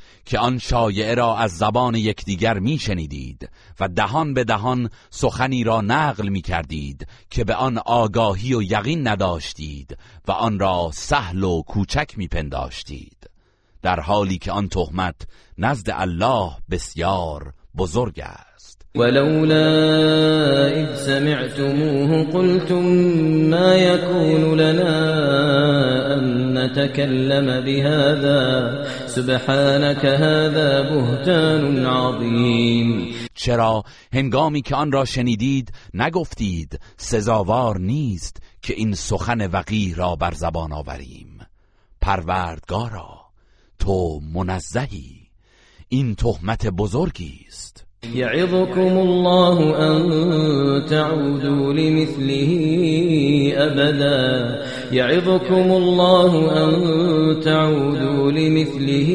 که آن شایعه را از زبان یکدیگر می شنیدید و دهان به دهان سخنی را نقل می کردید که به آن آگاهی و یقین نداشتید و آن را سهل و کوچک می پنداشتید در حالی که آن تهمت نزد الله بسیار بزرگ است. ولولا إذ سمعتموه قلتم ما يكون لنا أن نتكلم بهذا؟ سبحانك هذا بهتان عظيم. چرا هنگامی که آن را شنیدید نگفتید سزاوار نیست که این سخن وقیح را بر زبان آوریم. پروردگارا تو منزهی. این تهمت بزرگی است. يعظكم الله أن تعودوا لمثله أبدا. يعظكم الله أن تعودوا لمثله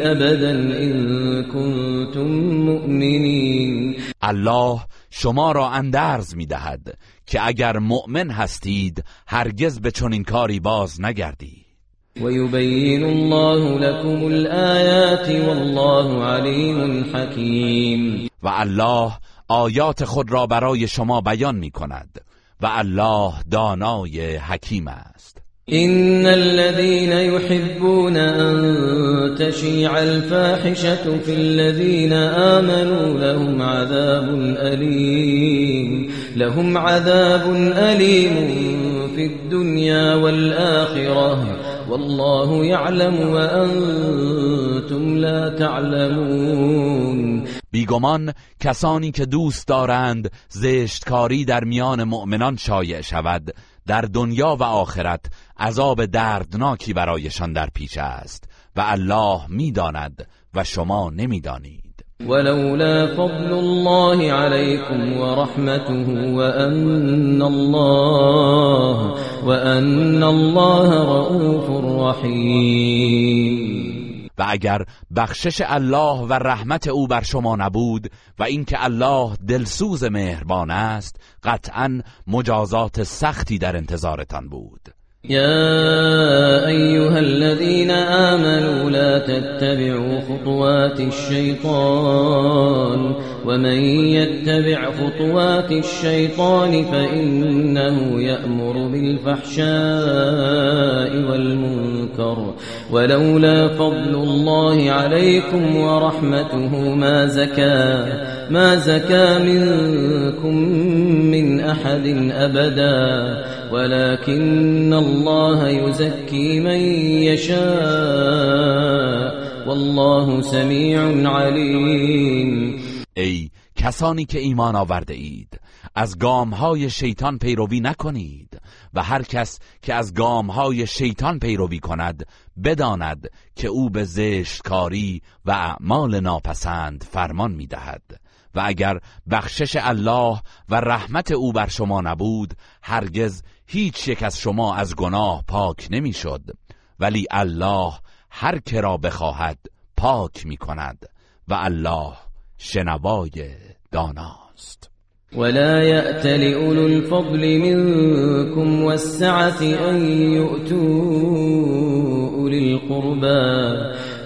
أبدا إن كنتم مؤمنين. الله شما را اندرز می دهد که اگر مؤمن هستید هرگز به چنین کاری باز نگردید. ويبين الله لكم الآيات والله عليم حكيم. و الله آیات خود را برای شما بیان می کند و الله دانای حکیم است. إن الذين يحبون أن تشيع الفاحشة في الذين آمنوا لهم عذاب أليم. لهم عذاب أليم في الدنيا والآخرة. والله يعلم وأنتم لا تعلمون. بیگمان کسانی که دوست دارند زشتکاری در میان مؤمنان شایع شود در دنیا و آخرت عذاب دردناکی برایشان در پیش است و الله می‌داند و شما نمی‌دانید. ولولا فضل الله عليكم ورحمته وأن الله وأن الله رؤوف رحيم. و اگر بخشش الله و رحمت او بر شما نبود و اینکه الله دلسوز مهربان است قطعا مجازات سختی در انتظارتان بود. يا أيها الذين آمنوا لا تتبعوا خطوات الشيطان ومن يتبع خطوات الشيطان فإنه يأمر بالفحشاء والمنكر ولولا فضل الله عليكم ورحمته ما زكى ما زكى منكم من أحد أبدا ولكن الله يزكي من يشاء. والله سميع عليم. ای کسانی که ایمان آورده اید از گامهای شیطان پیروی نکنید و هر کس که از گامهای شیطان پیروی کند بداند که او به زشتکاری و اعمال ناپسند فرمان می‌دهد. و اگر بخشش الله و رحمت او بر شما نبود هرگز هیچ یک از شما از گناه پاک نمی‌شد. ولی الله هر که را بخواهد پاک می کند و الله شنوای داناست. ولا يأت لأولو الفضل منكم والسعة أن يؤتوا أولي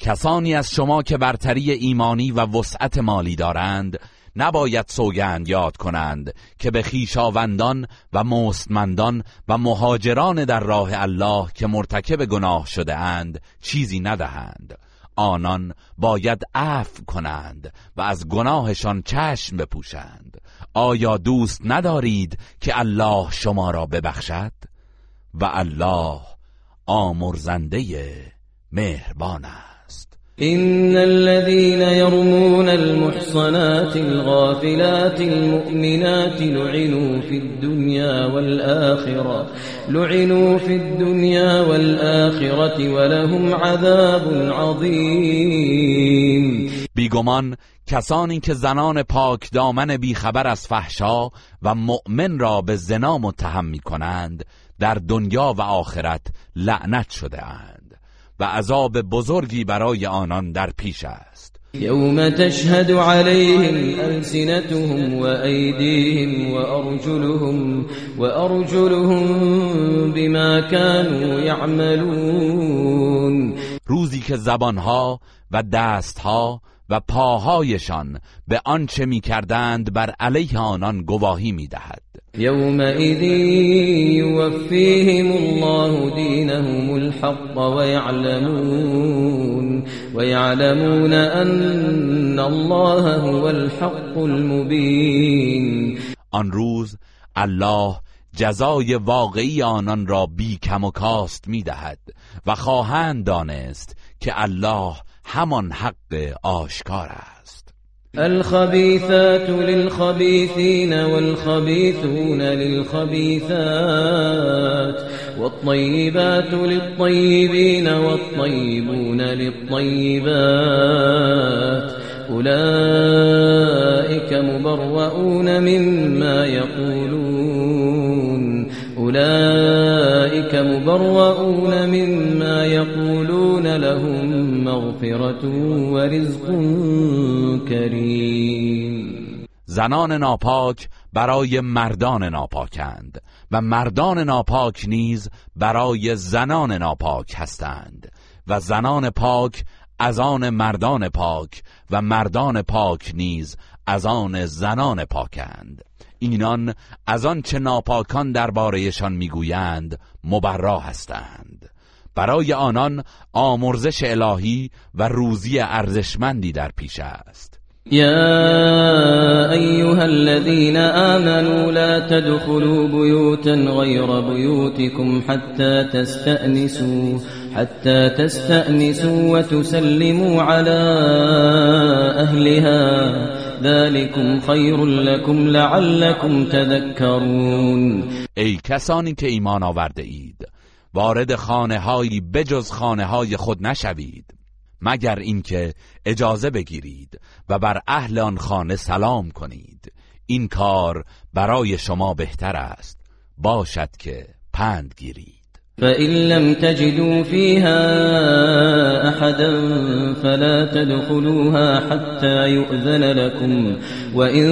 کسانی از شما که برتری ایمانی و وسعت مالی دارند نباید سوگند یاد کنند که به خیشاوندان و مستمندان و مهاجران در راه الله که مرتکب گناه شده اند چیزی ندهند. آنان باید عفو کنند و از گناهشان چشم بپوشند. آیا دوست ندارید که الله شما را ببخشد؟ و الله آمرزنده مهربان است. إن الذين يرمون المحصنات الغافلات المؤمنات لعنوا في الدنيا والآخرة لعنوا في الدنيا والآخرة ولهم عذاب عظيم. بیگمان کسانی که زنان پاک دامن بیخبر از فحشا و مؤمن را به زنا متهم می کنند در دنیا و آخرت لعنت شده اند. و عذاب بزرگی برای آنان در پیش است. یوم تشهد عليهم ألسنتهم وأيديهم وأرجلهم وأرجلهم بما كانوا يعملون روزی که زبانها و دستها و پاهایشان به آنچه می‌کردند بر علیه آنان گواهی می‌دهد. يومئذ يوفيهم الله دينهم الحق ويعلمون ويعلمون أن الله هو الحق المبين آن روز الله جزای واقعی آنان را بی کم و کاست می دهد و خواهند دانست که الله همان حق آشکار است. الخبيثات للخبيثين والخبيثون للخبيثات والطيبات للطيبين والطيبون للطيبات أولئك مبرؤون مما يقولون أولئك مبرؤون مما يقولون لهم مغفرة ورزق كريم زنان ناپاک برای مردان ناپاکند و مردان ناپاک نیز برای زنان ناپاک هستند و زنان پاک از آن مردان پاک و مردان پاک نیز از آن زنان پاکند. اینان از آن چه ناپاکان دربارهشان می‌گویند مبرا هستند. برای آنان آمرزش الهی و روزی ارزشمندی در پیش است. يا أيها الذين آمنوا لا تدخلوا بيوتا غير بيوتكم حتى تستأنسوا حتى تستأنسوا وتسلموا على أهلها ذلكم خير لكم لعلكم تذكرون ای کسانی که ایمان آورده اید وارد خانه هایی بجز خانه های خود نشوید مگر اینکه اجازه بگیرید و بر اهل آن خانه سلام کنید. این کار برای شما بهتر است. باشد که پند گیرید. فإن لم تجدوا فيها أحدا فلا تدخلوها حتى يؤذن لكم وإن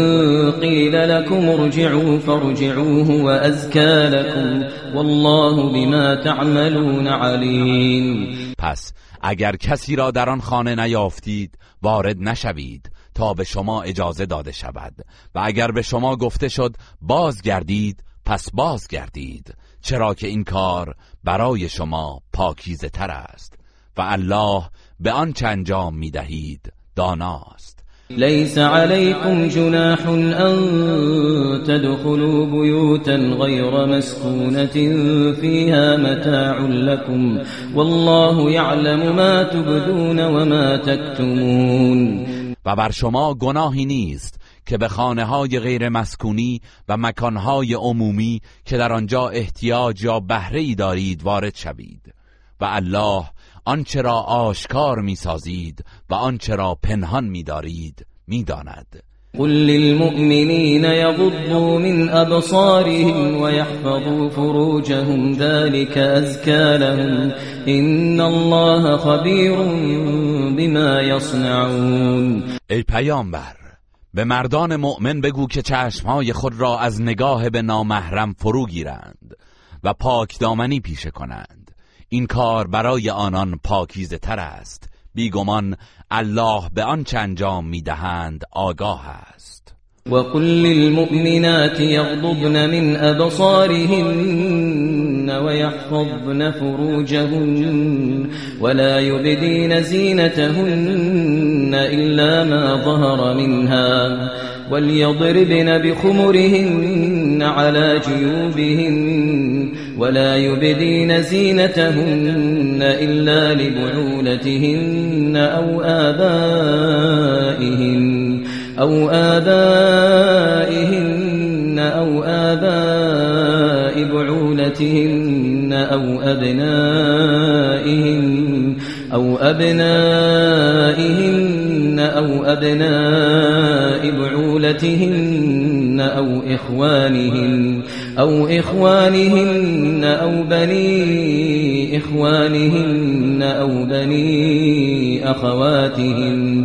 قيل لكم ارجعوا فارجعوا هو أزكى لكم والله بما تعملون عليم. پس اگر کسی را در آن خانه نیافتید وارد نشوید تا به شما اجازه داده شود و اگر به شما گفته شد بازگردید پس بازگردید. چرا که این کار برای شما پاکیزه تر است و الله به آنچه انجام می دهید داناست. ليس عليكم جناح أن تدخلوا بيوتا غير مسكونة فيها متاع لكم والله يعلم ما تبدون وما تكتمون و بر شما گناهی نیست که به خانه های غیر مسکونی و مکانهای عمومی که در آنجا احتیاج یا بهره ای دارید وارد شوید. و الله آنچه را آشکار می‌سازید و آنچه را پنهان میدارید می‌داند. قل للمؤمنين يغضوا من أبصارهم ويحفظوا فروجهم ذلك أزكى لهم. إن الله خبير بما يصنعون ای پیامبر به مردان مؤمن بگو که چشمهای خود را از نگاه به نامحرم فرو گیرند و پاک دامنی پیشه کنند. این کار برای آنان پاکیزه تر است. بیگمان الله به آنچه انجام می‌دهند آگاه است. وقل للمؤمنات يغضبن من أبصارهن ويحفظن فروجهن ولا يبدين زينتهن إلا ما ظهر منها وليضربن بخمرهن على جيوبهن ولا يبدين زينتهن إلا لبعولتهن أو آبائهن أو آبائهن أو آباء بعولتهن أو أبنائهن أو أبنائهن أو أبناء بعولتهن أو إخوانهن أو إخوانهن أو بني إخوانهن أو بني أخواتهن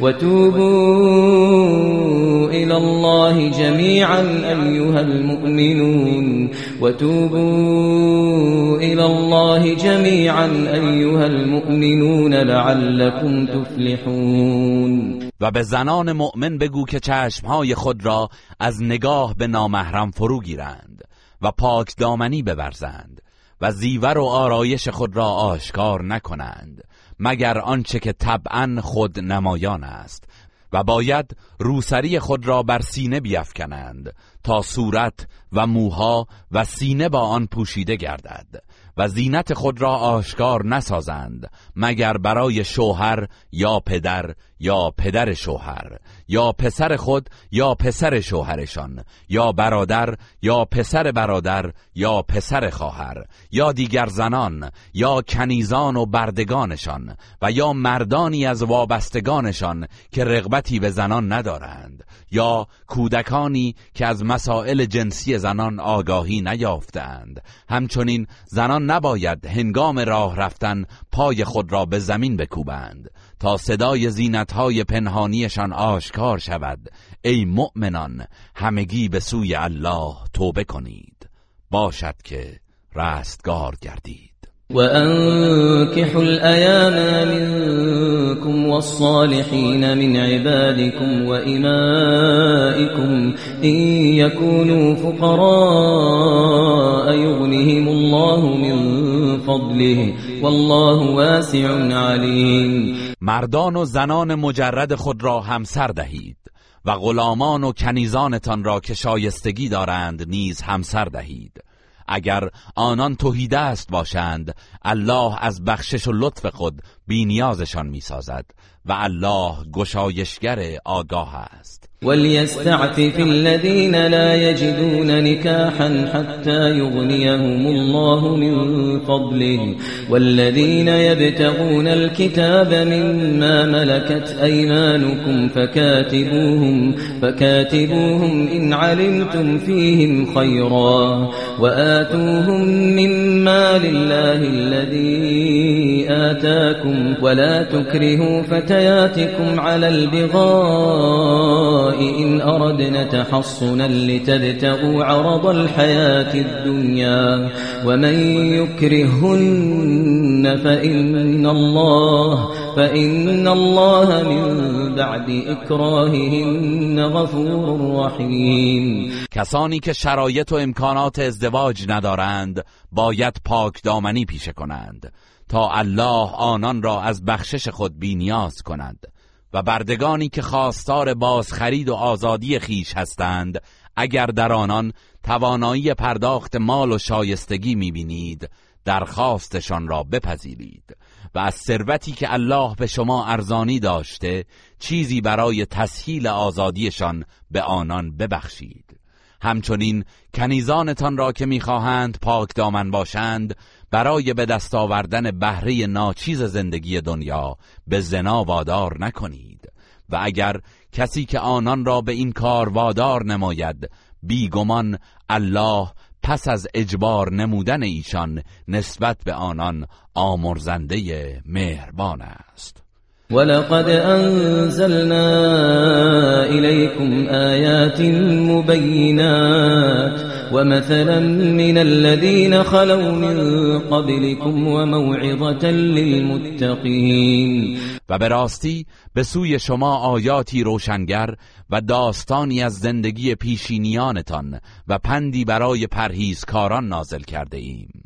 وتوبوا إلى الله جميعا أيها المؤمنون. وتوبوا إلى الله جميعا أيها المؤمنون لعلكم تفلحون. و به زنان مؤمن بگو که چشمهای خود را از نگاه به نامحرم فرو گیرند و پاک دامنی ببرزند و زیور و آرایش خود را آشکار نکنند. مگر آنچه که طبعا خود نمایان است و باید روسری خود را بر سینه بیافکنند تا صورت و موها و سینه با آن پوشیده گردد و زینت خود را آشکار نسازند مگر برای شوهر یا پدر یا پدر شوهر یا پسر خود یا پسر شوهرشان یا برادر یا پسر برادر یا پسر خواهر یا دیگر زنان یا کنیزان و بردگانشان و یا مردانی از وابستگانشان که رغبتی به زنان ندارند یا کودکانی که از مسائل جنسی زنان آگاهی نیافتند. همچنین زنان نباید هنگام راه رفتن پای خود را به زمین بکوبند. تا صدای زینتهای پنهانیشان آشکار شود. ای مؤمنان همگی به سوی الله توبه کنید. باشد که رستگار گردید. وأنكحوا الأيام منكم والصالحين من عبادكم وإمائكم إن يكونوا فقراء يغنهم الله من فضله والله واسع عليم. مردان و زنان مجرد خود را همسر دهید و غلامان و کنیزانتان را که شایستگی دارند نیز همسر دهید. اگر آنان توحید است باشند الله از بخشش و لطف خود بینیازشان می‌سازد و الله گشایشگر آگاه است. وليستعفف الذين لا يجدون نكاحا حتى يغنيهم الله من فضله. والذين يبتغون الكتاب مما ملكت أيمانكم فكاتبوهم فكاتبوهم إن علمتم فيهم خيرا. وآتوهم مما لله الذي آتاكم. ولا تكرهوا فتياتكم على البغاء إن أردنا تحصنا لتبتغوا عرض الحياة الدنيا ومن يكرهن فإن الله فإن الله من بعد إكراههن غفور رحيم. کسانی که شرایط و امکانات ازدواج ندارند باید پاک دامنی پیشه کنند تا الله آنان را از بخشش خود بینیاز کند. و بردگانی که خواستار بازخرید و آزادی خیش هستند اگر در آنان توانایی پرداخت مال و شایستگی می‌بینید درخواستشان را بپذیرید. و از ثروتی که الله به شما ارزانی داشته چیزی برای تسهیل آزادیشان به آنان ببخشید. همچنین کنیزانتان را که می‌خواهند پاک دامن باشند برای به دست آوردن بهره ناچیز زندگی دنیا به زنا وادار نکنید و اگر کسی که آنان را به این کار وادار نماید بیگمان الله پس از اجبار نمودن ایشان نسبت به آنان آمرزنده مهربان است. ولقد أنزلنا إليكم آيات مبينات ومثلا من الذين خلوا من قبلكم وموعظة للمتقين. و به راستی به سوی شما آیاتی روشنگر و داستانی از زندگی پیشینیانتان و پندی برای پرهیزکاران نازل کرده ایم.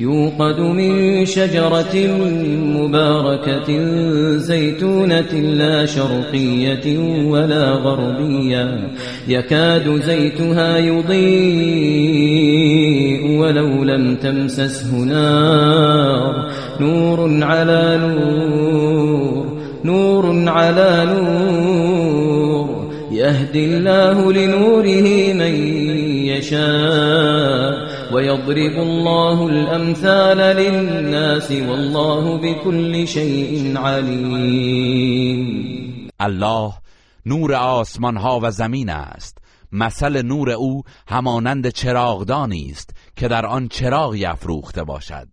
يوقد من شجرة مباركة زيتونة لا شرقية ولا غربية. يكاد زيتها يضيء ولو لم تمسسه نار. نور على نور نور على نور. يهدي الله لنوره من يشاء. ويضرب الله الأمثال للناس والله بكل شيء عليم. الله نور آسمان ها و زمین است. مثل نور او همانند چراغدانی است که در آن چراغی افروخته باشد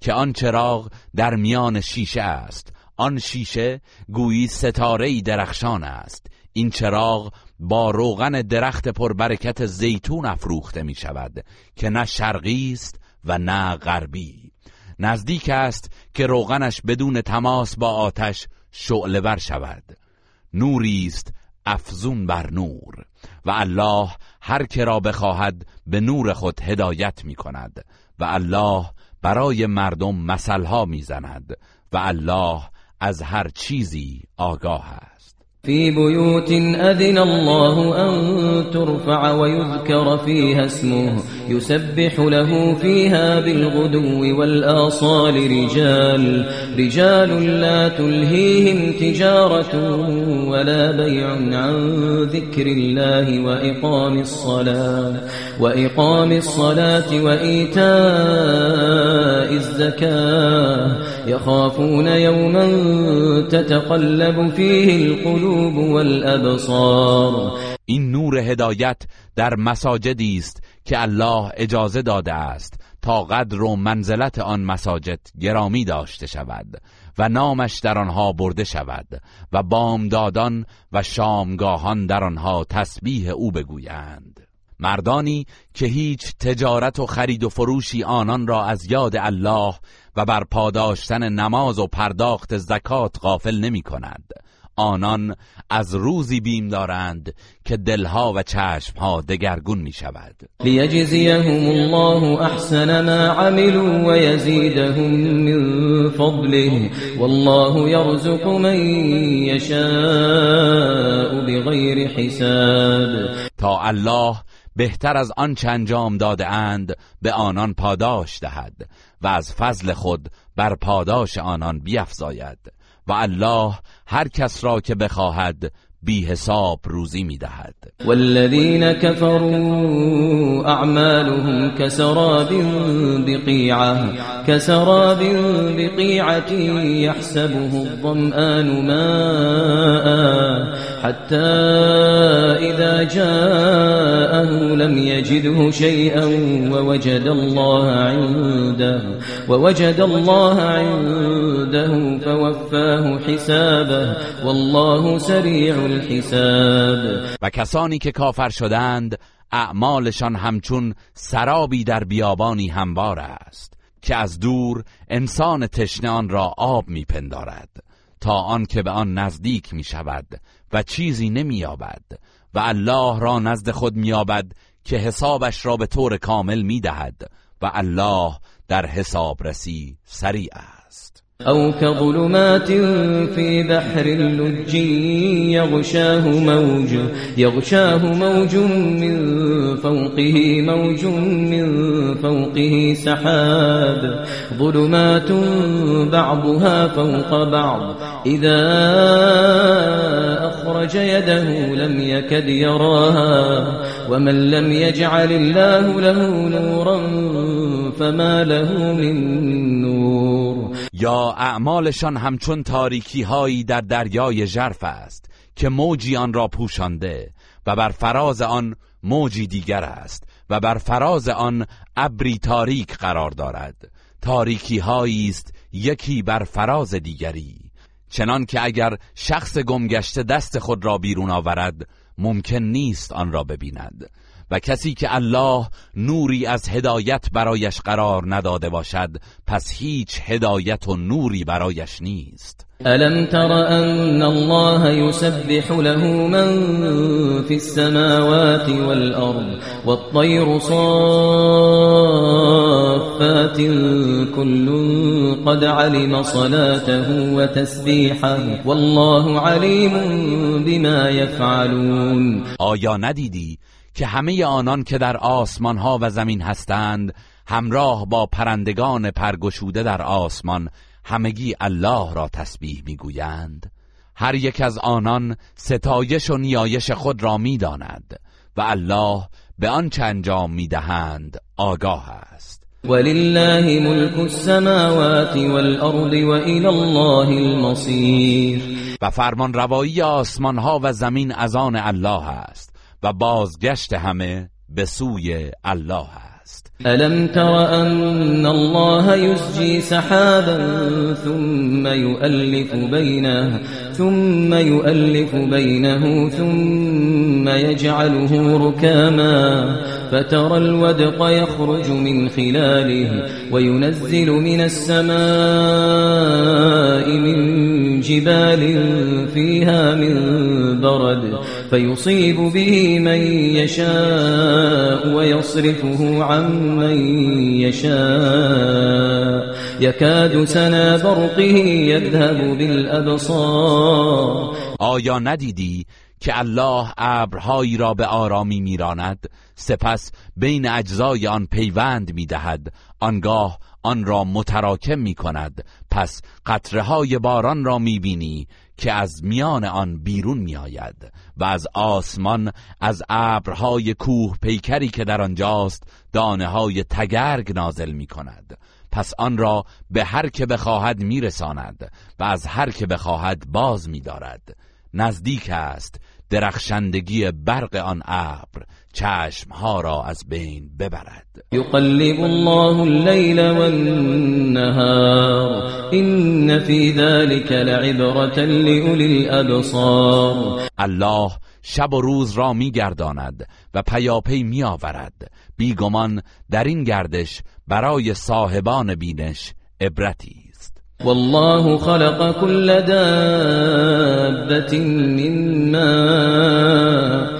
که آن چراغ در میان شیشه است. آن شیشه گویی ستاره درخشان است. این چراغ با روغن درخت پربرکت زیتون افروخته می شود که نه شرقی است و نه غربی. نزدیک است که روغنش بدون تماس با آتش شعله بر شود. نوری است افزون بر نور و الله هر که را بخواهد به نور خود هدایت می کند و الله برای مردم مثلها می‌زند و الله از هر چیزی آگاه است. في بيوت أذن الله أن ترفع ويذكر فيها اسمه يسبح له فيها بالغدو والآصال رجال رجال لا تلهيهم تجارة ولا بيع عن ذكر الله وإقام الصلاة وإقام الصلاة وإيتاء الزكاة يخافون يوما تتقلب فيه القلوب والأبصار. این نور هدایت در مساجدی است که الله اجازه داده است تا قدر و منزلت آن مساجد گرامی داشته شود و نامش در آنها برده شود و بامدادان و شامگاهان در آنها تسبیح او بگویند. مردانی که هیچ تجارت و خرید و فروشی آنان را از یاد الله و بر پاداشتن نماز و پرداخت زکات غافل نمی کند. آنان از روزی بیم دارند که دلها و چشمها دگرگون می شود لیجزیهم الله احسن ما عملوا و یزیدهم من فضله والله یرزق من یشاء بغیر حساب. تا الله بهتر از آنچه انجام داده اند به آنان پاداش دهد و از فضل خود بر پاداش آنان بیفزاید. و الله هر کس را که بخواهد بی حساب روزی میدهد. والذین كفروا اعمالهم كسراب بقیعه كسراب بقیعه يحسبه الظمآن ماء حتى إذا جاءه لم يجده شيئا ووجد الله عنده ووجد الله عنده فوفاه حسابه والله سریع الحساب. و کسانی که کافر شدند اعمالشان همچون سرابی در بیابانی هموار است که از دور انسان تشنه آن را آب میپندارد تا آن که به آن نزدیک می شود و چیزی نمییابد و الله را نزد خود مییابد که حسابش را به طور کامل می‌دهد و الله در حسابرسی سریع است. أو كظلمات في بحر اللج يغشاه موج يغشاه موج من فوقه موج من فوقه سحاب. ظلمات بعضها فوق بعض إذا أخرج يده لم يكد يراها. ومن لم يجعل الله له نورا فما له من نور. یا اعمالشان همچون تاریکی هایی در دریای ژرف است که موجی آن را پوشانده و بر فراز آن موجی دیگر است و بر فراز آن ابری تاریک قرار دارد. تاریکی هایی است یکی بر فراز دیگری. چنان که اگر شخص گمگشته دست خود را بیرون آورد ممکن نیست آن را ببیند. و کسی که الله نوری از هدایت برایش قرار نداده باشد پس هیچ هدایت و نوری برایش نیست. ألم تر أن الله يسبح له من في السماوات والأرض والطير صافات كل قد علم صلاته وتسبيحه والله عليم بما يفعلون. آیا ندیدی که همه آنان که در آسمان ها و زمین هستند همراه با پرندگان پرگشوده در آسمان همگی الله را تسبیح می‌گویند. هر یک از آنان ستایش و نیایش خود را می‌داند و الله به آنچه انجام می‌دهند آگاه است. ولله ملك السماوات والارض والى الله المصير و فرمان روایی آسمان ها و زمین از آن الله است. و بازگشت همه به سوی الله است. ألم تر أن الله يسجي سحابا ثم يؤلف بينه ثم يؤلف بينه ثم يجعله ركاما فترى الودق يخرج من خلاله وينزل من السماء من جبال فيها من برد. فيصيب به من يشاء ويصرفه عن من يشاء. يكاد سنا برقه يذهب بالأبصار. آیا ندیدی که الله ابرهایی را به آرامی میراند؟ سپس بین اجزای آن پیوند می‌دهد. آنگاه آن را متراکم می کند. پس قطره های باران را می بینی که از میان آن بیرون می آید و از آسمان از ابرهای کوه پیکری که در آنجاست دانه های تگرگ نازل می کند. پس آن را به هر که بخواهد میرساند و از هر که بخواهد باز میدارد نزدیک است درخشندگی برق آن ابر. چشمها را از بین ببرد. يقلب الله الليل والنهار. إن في ذلك لعبرة لأولي الأبصار الله شب و روز را میگرداند و پیاپی میآورد. بیگمان در این گردش برای صاحبان بینش عبرتی است. والله خلق كل دابة من ماء.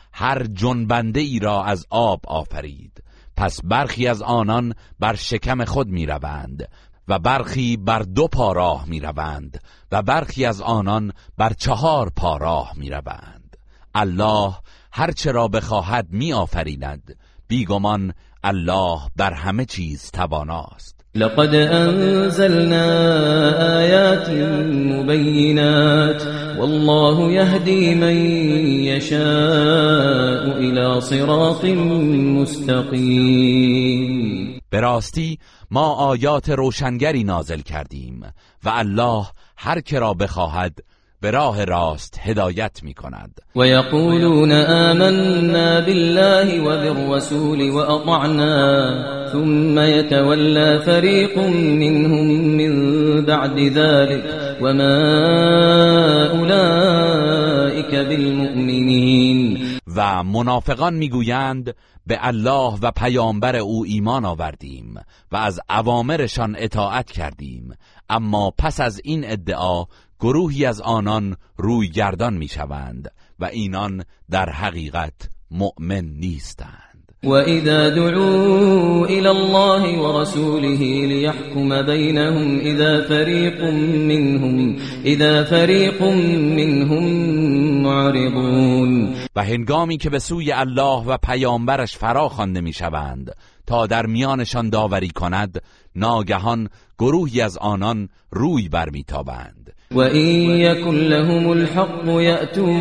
هر جنبنده ای را از آب آفرید. پس برخی از آنان بر شکم خود می روند و برخی بر دو پا راه می روند و برخی از آنان بر چهار پا راه می روند الله هرچه را بخواهد می آفریند بیگمان الله بر همه چیز تواناست. لقد أنزلنا آيات مبينات والله يهدي من يشاء إلى صراط مستقيم. به راستی ما آیات روشنگری نازل کردیم و الله هر که را بخواهد به راه راست هدایت می کند ويقولون آمنا بالله وبالرسول وأطعنا ثم يتولى فريق منهم من بعد ذلك وما أولئك بالمؤمنين و منافقان می‌گویند به الله و پیامبر او ایمان آوردیم و از اوامرشان اطاعت کردیم. اما پس از این ادعا گروهی از آنان روی گردان می‌شوند و اینان در حقیقت مؤمن نیستند. وإذا دعوا إلى الله ورسوله ليحكم بينهم إذا فريق منهم إذا فريق منهم معرضون. و هنگامی که به سوی الله و پیامبرش فرا خوانده می‌شوند تا در میانشان داوری کند ناگهان گروهی از آنان روی برمیتابند. وإن يكن لهم الحق يأتوا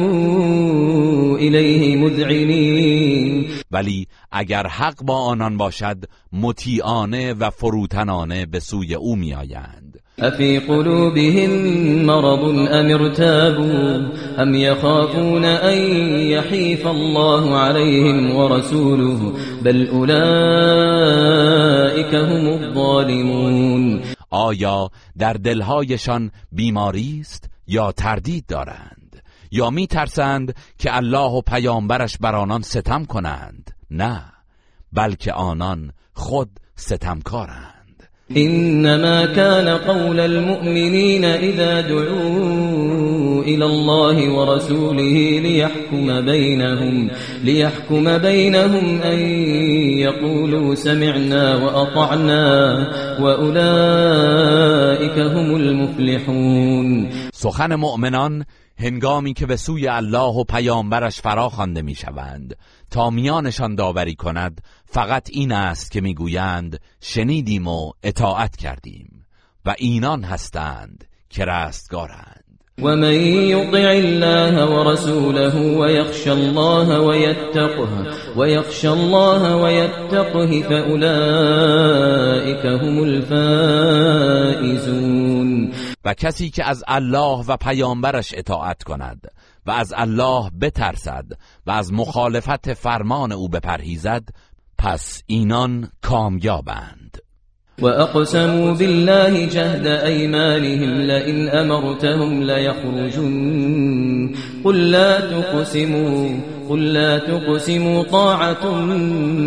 إليه مذعنين. ولی اگر حق با آنان باشد مطیعانه و فروتنانه به سوی أو میآیند. أفي قلوبهم مرض أم ارتابوا؟ أم يخافون أن يحيف الله عليهم ورسوله؟ بل أولئك هم الظالمون. آیا در دلهایشان بیماری است یا تردید دارند؟ یا می ترسند که الله و پیامبرش بر آنان ستم کنند؟ نه بلکه آنان خود ستمکارند. إنما كان قول المؤمنين إذا دعوا إلى الله ورسوله ليحكم بينهم ليحكم بينهم أن يقولوا سمعنا وأطعنا وأولئك هم المفلحون. سخن مؤمنان هنگامی که به سوی الله و پیامبرش فرا خوانده می‌شوند تا میانشان داوری کند فقط این است که می‌گویند شنیدیم و اطاعت کردیم و اینان هستند که رستگارند. ومن يطع الله ورسوله ويخشى الله ويتقه ويخشى الله ويتقه فأولئك هم الفائزون. و کسی که از الله و پیامبرش اطاعت کند و از الله بترسد و از مخالفت فرمان او بپرهیزد پس اینان کامیابند. وأقسموا بالله جهد أيمانهم لئن أمرتهم ليخرجن. قل لا تقسموا قل لا تقسموا طاعة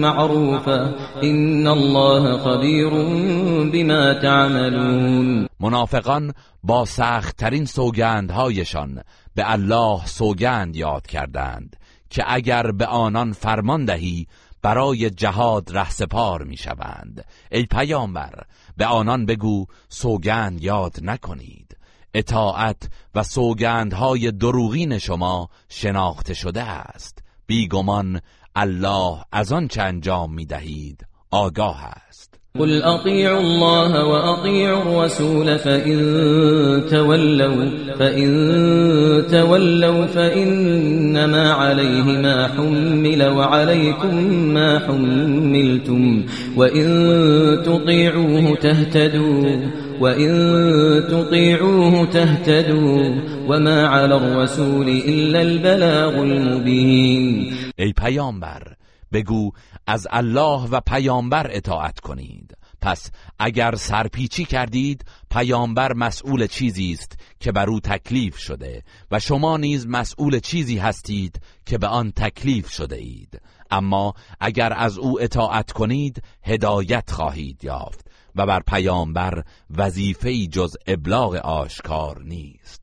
معروفة. إن الله خبير بما تعملون. منافقان با سختترین سوگندهایشان به الله سوگند یاد کردند که اگر به آنان فرمان دهی برای جهاد رهسپار می‌شوند. ای پیامبر به آنان بگو سوگند یاد نکنید. اطاعت و سوگندهای دروغین شما شناخته شده است. بیگمان الله از آن چه انجام می‌دهید آگاه است. قل اطیعوا الله واطیعوا الرسول فإن تولوا فإن تولوا فإنما عليه ما حمل وعليكم ما حملتم وإن تطيعوه تهتدوا وإن تطيعوه تهتدوا وما على الرسول إلا البلاغ المبين. ای پیامبر بگو از الله و پیامبر اطاعت کنید. پس اگر سرپیچی کردید پیامبر مسئول چیزی است که بر او تکلیف شده و شما نیز مسئول چیزی هستید که به آن تکلیف شده اید. اما اگر از او اطاعت کنید هدایت خواهید یافت و بر پیامبر وظیفه جز ابلاغ آشکار نیست.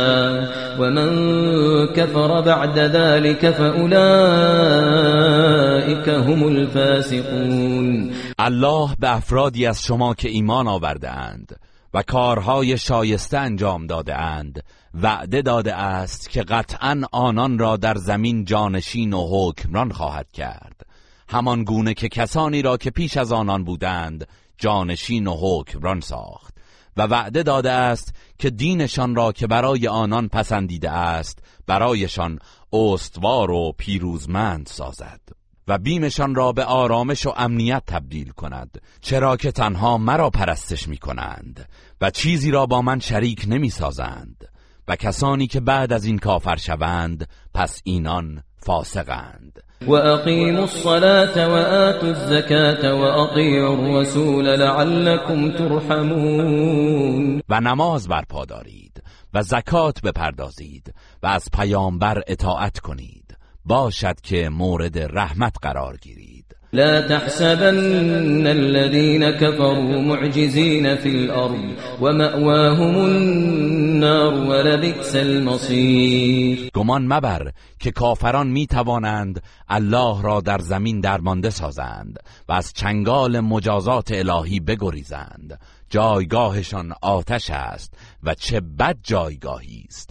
ومن كفر بعد ذلك فأولئك هم الفاسقون. الله به افرادی از شما که ایمان آورده اند و کارهای شایسته انجام داده اند وعده داده است که قطعا آنان را در زمین جانشین و حکمران خواهد کرد. همان گونه که کسانی را که پیش از آنان بودند جانشین و حکمران ساخت. و وعده داده است که دینشان را که برای آنان پسندیده است برایشان استوار و پیروزمند سازد و بیمشان را به آرامش و امنیت تبدیل کند چرا که تنها مرا پرستش می کنند و چیزی را با من شریک نمی سازند و کسانی که بعد از این کافر شوند پس اینان فاسقند. وأقيموا الصلاة وآتوا الزكاة وأطيعوا الرسول لعلكم ترحمون. و نماز برپا دارید و زکات بپردازید و از پیامبر اطاعت کنید. باشد که مورد رحمت قرار گیرید. لا تحسبن الذين كفروا معجزين في الأرض ومأواهم النار ولبئس المصير. گمان مبر که کافران می توانند الله را در زمین درمانده سازند و از چنگال مجازات الهی بگریزند. جایگاهشان آتش است و چه بد جایگاهی است.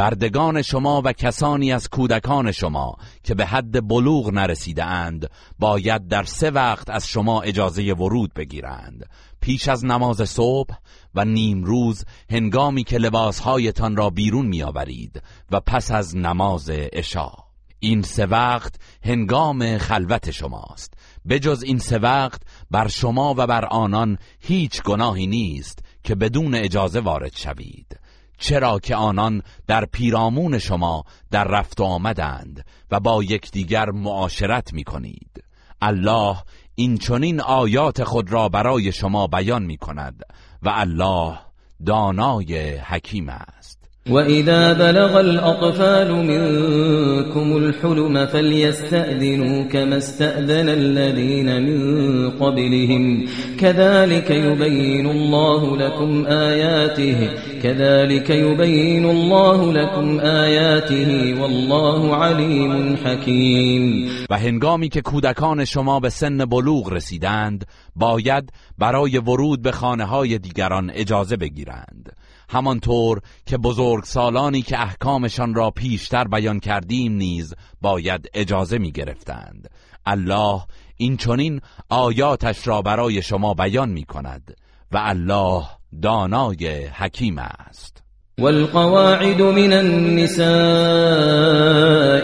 بردگان شما و کسانی از کودکان شما که به حد بلوغ نرسیده اند باید در سه وقت از شما اجازه ورود بگیرند. پیش از نماز صبح و نیم روز هنگامی که لباسهایتان را بیرون میآورید و پس از نماز عشا. این سه وقت هنگام خلوت شماست. بجز این سه وقت بر شما و بر آنان هیچ گناهی نیست که بدون اجازه وارد شوید. چرا که آنان در پیرامون شما در رفت آمدند و با یکدیگر معاشرت می کنید الله این چنین آیات خود را برای شما بیان می کند و الله دانای حکیم است. وإذا بلغ الأطفال منكم الحلم فليستأذنوا كما استأذن الذين من قبلهم. كذلك يبين الله لكم آياته. كذلك يبين الله لكم آياته والله عليم حكيم. و هنگامی که کودکان شما به سن بلوغ رسیدند باید برای ورود به خانه های دیگران اجازه بگیرند. همانطور که بزرگ سالانی که احکامشان را پیشتر بیان کردیم نیز باید اجازه می گرفتند الله این چنین آیاتش را برای شما بیان می کند و الله دانای حکیم است. والقواعد من النساء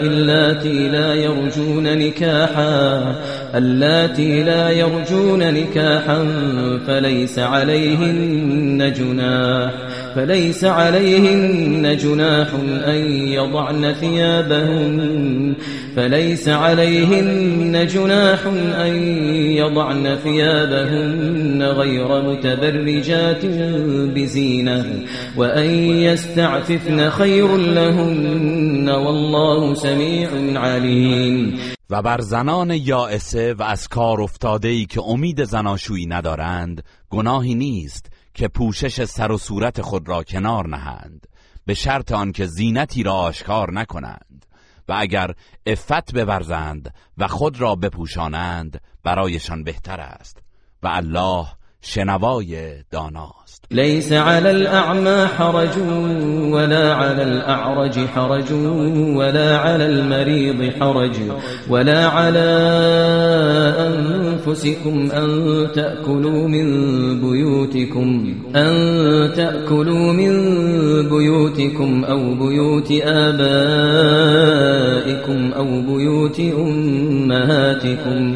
اللاتي لا يرجون نكاحا اللاتي لا يرجون نكاحا فليس عليهن جناح. فليس عليهن جناح أن يضعن ثيابهن فليس عليهن جناح أن يضعن ثيابهن غير متبرجات بزينة وأن يستعففن خير لهن والله سميع عليم. و بر زنان یائسه و از کار افتاده ای که امید زناشویی ندارند گناهی نیست. که پوشش سر و صورت خود را کنار نهند به شرط آنکه زینتی را آشکار نکنند و اگر افت بورزند و خود را بپوشانند برایشان بهتر است و الله شنوای داناست ليس على الأعمى حرج ولا على الأعرج حرج ولا على المريض حرج ولا على أنفسكم أن تأكلوا من بيوتكم أن تأكلوا من بيوتكم أو بيوت آبائكم أو بيوت أمهاتكم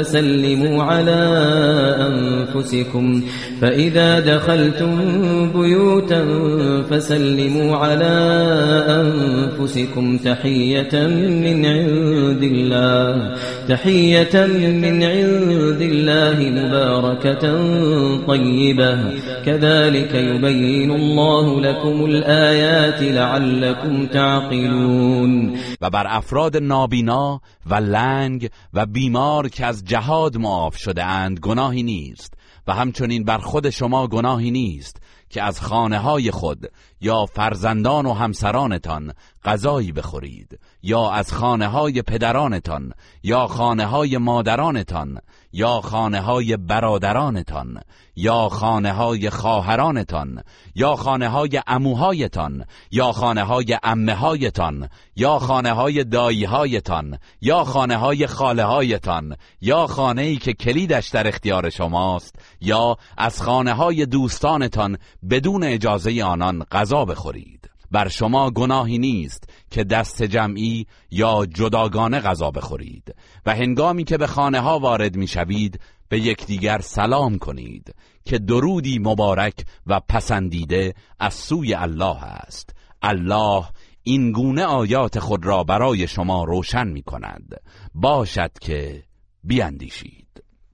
فسلموا على أنفسكم. فإذا دخلتم بيوتا فسلموا على أنفسكم تحية من عند الله. تحية من عند الله مباركة طيبة. كذلك يبين الله لكم الآيات لعلكم تعقلون. و بر افراد نابینا و لنگ و بیمار که از جهاد معاف شده اند گناهی نیست. و همچنین بر خود شما گناهی نیست که از خانه های خود یا فرزندان و همسرانتان غذایی بخورید. یا از خانه های پدرانتان یا خانه های مادرانتان یا خانه های برادرانتان یا خانه های خواهرانتان یا خانه های اموهایتان یا خانه های امه هایتان یا خانه های دایی هایتان یا خانه های خاله هایتان یا خانه ای که کلیدش در اختیار شماست یا از خانه های دوستانتان بدون اجازه آنان غذا بخورید. بر شما گناهی نیست که دست جمعی یا جداگانه غذا بخورید و هنگامی که به خانه ها وارد می‌شوید به یکدیگر سلام کنید که درودی مبارک و پسندیده از سوی الله است. الله این گونه آیات خود را برای شما روشن می کند باشد که بیاندیشید.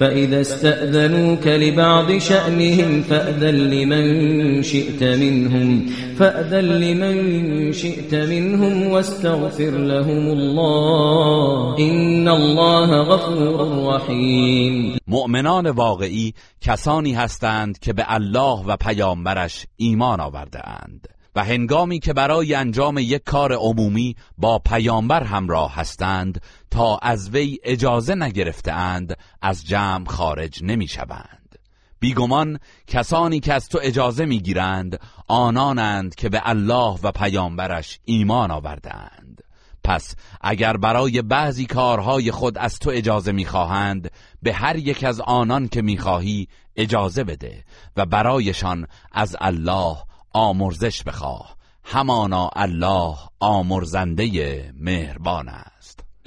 فإذا استأذنوك لبعض شأنهم فأذن لمن شئت منهم فأذن لمن شئت منهم واستغفر لهم الله. إن الله غفور رحيم. مؤمنان واقعی کسانی هستند که به الله و پیامبرش ایمان آورده اند و هنگامی که برای انجام یک کار عمومی با پیامبر همراه هستند تا از وی اجازه نگرفته اند از جمع خارج نمی شوند. بیگمان کسانی که از تو اجازه می‌گیرند آنانند که به الله و پیامبرش ایمان آوردند. پس اگر برای بعضی کارهای خود از تو اجازه می‌خواهند به هر یک از آنان که می‌خواهی اجازه بده و برایشان از الله آمرزش بخواه. همانا الله آمرزنده مهربان است.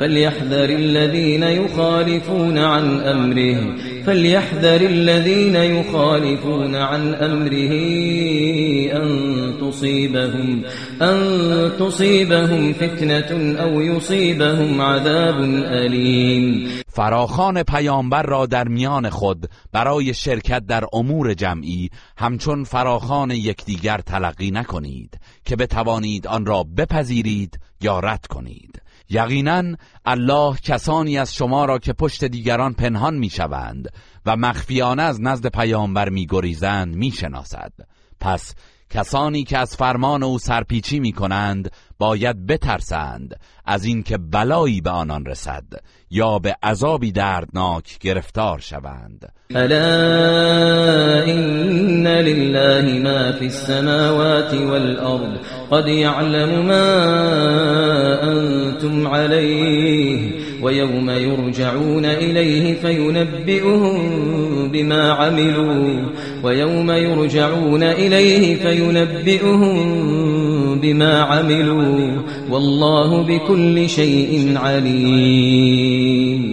فليحذر الذين يخالفون عن أمره فليحذر الذين يخالفون عن أمره أن تصيبهم أن تصيبهم فتنة أو يصيبهم عذاب أليم. فراخان پیامبر را در میان خود برای شرکت در امور جمعی همچون فراخان یکدیگر تلقی نکنید که بتوانید آن را بپذیرید یا رد کنید. یقینا الله کسانی از شما را که پشت دیگران پنهان می‌شوند و مخفیانه از نزد پیامبر میگریزند می‌شناسد. پس کسانی که از فرمان او سرپیچی می کنند باید بترسند از اینکه بلایی به آنان رسد یا به عذابی دردناک گرفتار شوند. الا ان لله ما في السماوات والارض قد يعلم ما انتم عليه ويوم يرجعون إليه فينبئهم بما عملوا ويوم يرجعون إليه فينبئهم بما عملوا والله بكل شيء عليم.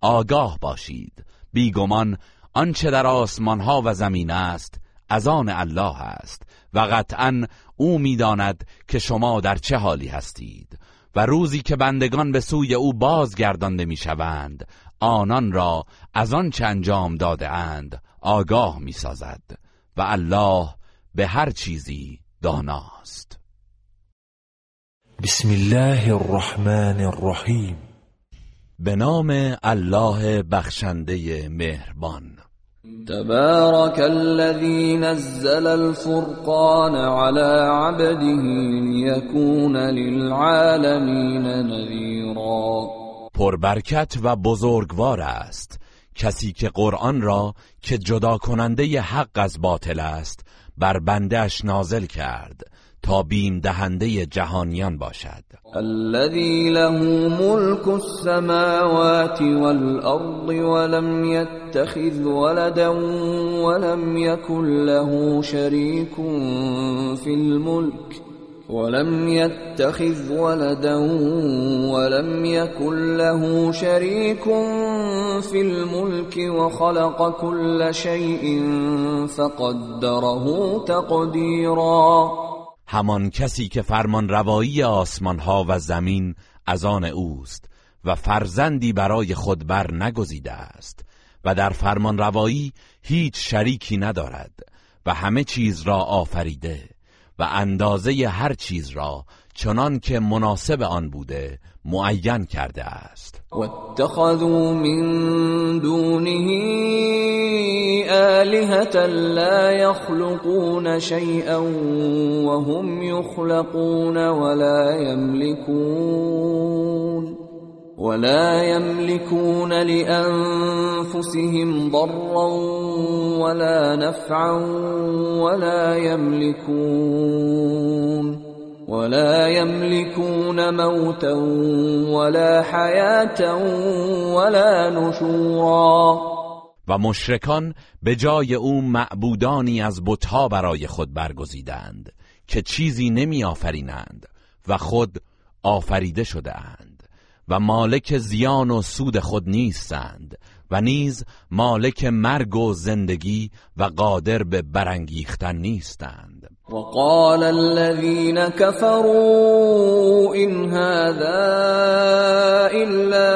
آگاه باشید. بیگمان آنچه در آسمان ها و زمین است از آن الله است و قطعا او می‌داند که شما در چه حالی هستید و روزی که بندگان به سوی او بازگردانده می‌شوند آنان را از آن چه انجام داده اند آگاه می‌سازد و الله به هر چیزی داناست. بسم الله الرحمن الرحیم. به نام الله بخشنده مهربان. تبارك الذي نزل الفرقان على عبده ليكون للعالمين نذيرا پربرکت و بزرگوار است. کسی که قرآن را که جدا کننده حق از باطل است بر بندهش نازل کرد تا بیم دهنده جهانیان باشد. الذي له ملك السماوات والأرض ولم يتخذ ولدا ولم يكن له شريك في الملك. ولم يتخذ ولدا ولم يكن له شريك في الملك وخلق كل شيء فقدره تقديرا. همان کسی که فرمان روایی آسمان ها و زمین از آن اوست و فرزندی برای خود بر نگزیده است و در فرمان روایی هیچ شریکی ندارد و همه چیز را آفریده. و اندازه هر چیز را چنان که مناسب آن بوده معین کرده است. واتخذوا من دونه آلهة لا يخلقون شيئا وهم يخلقون ولا يملكون. ولا يملكون لأنفسهم ضرا ولا نفعا ولا يملكون ولا يملكون موتا ولا حياة ولا نشورا. و مشرکان به جای او معبودانی از بتها برای خود برگزیدند که چیزی نمی آفرینند و خود آفریده شده اند و مالک زیان و سود خود نیستند و نیز مالک مرگ و زندگی و قادر به برانگیختن نیستند. وقال الذين كفروا إن هذا إلا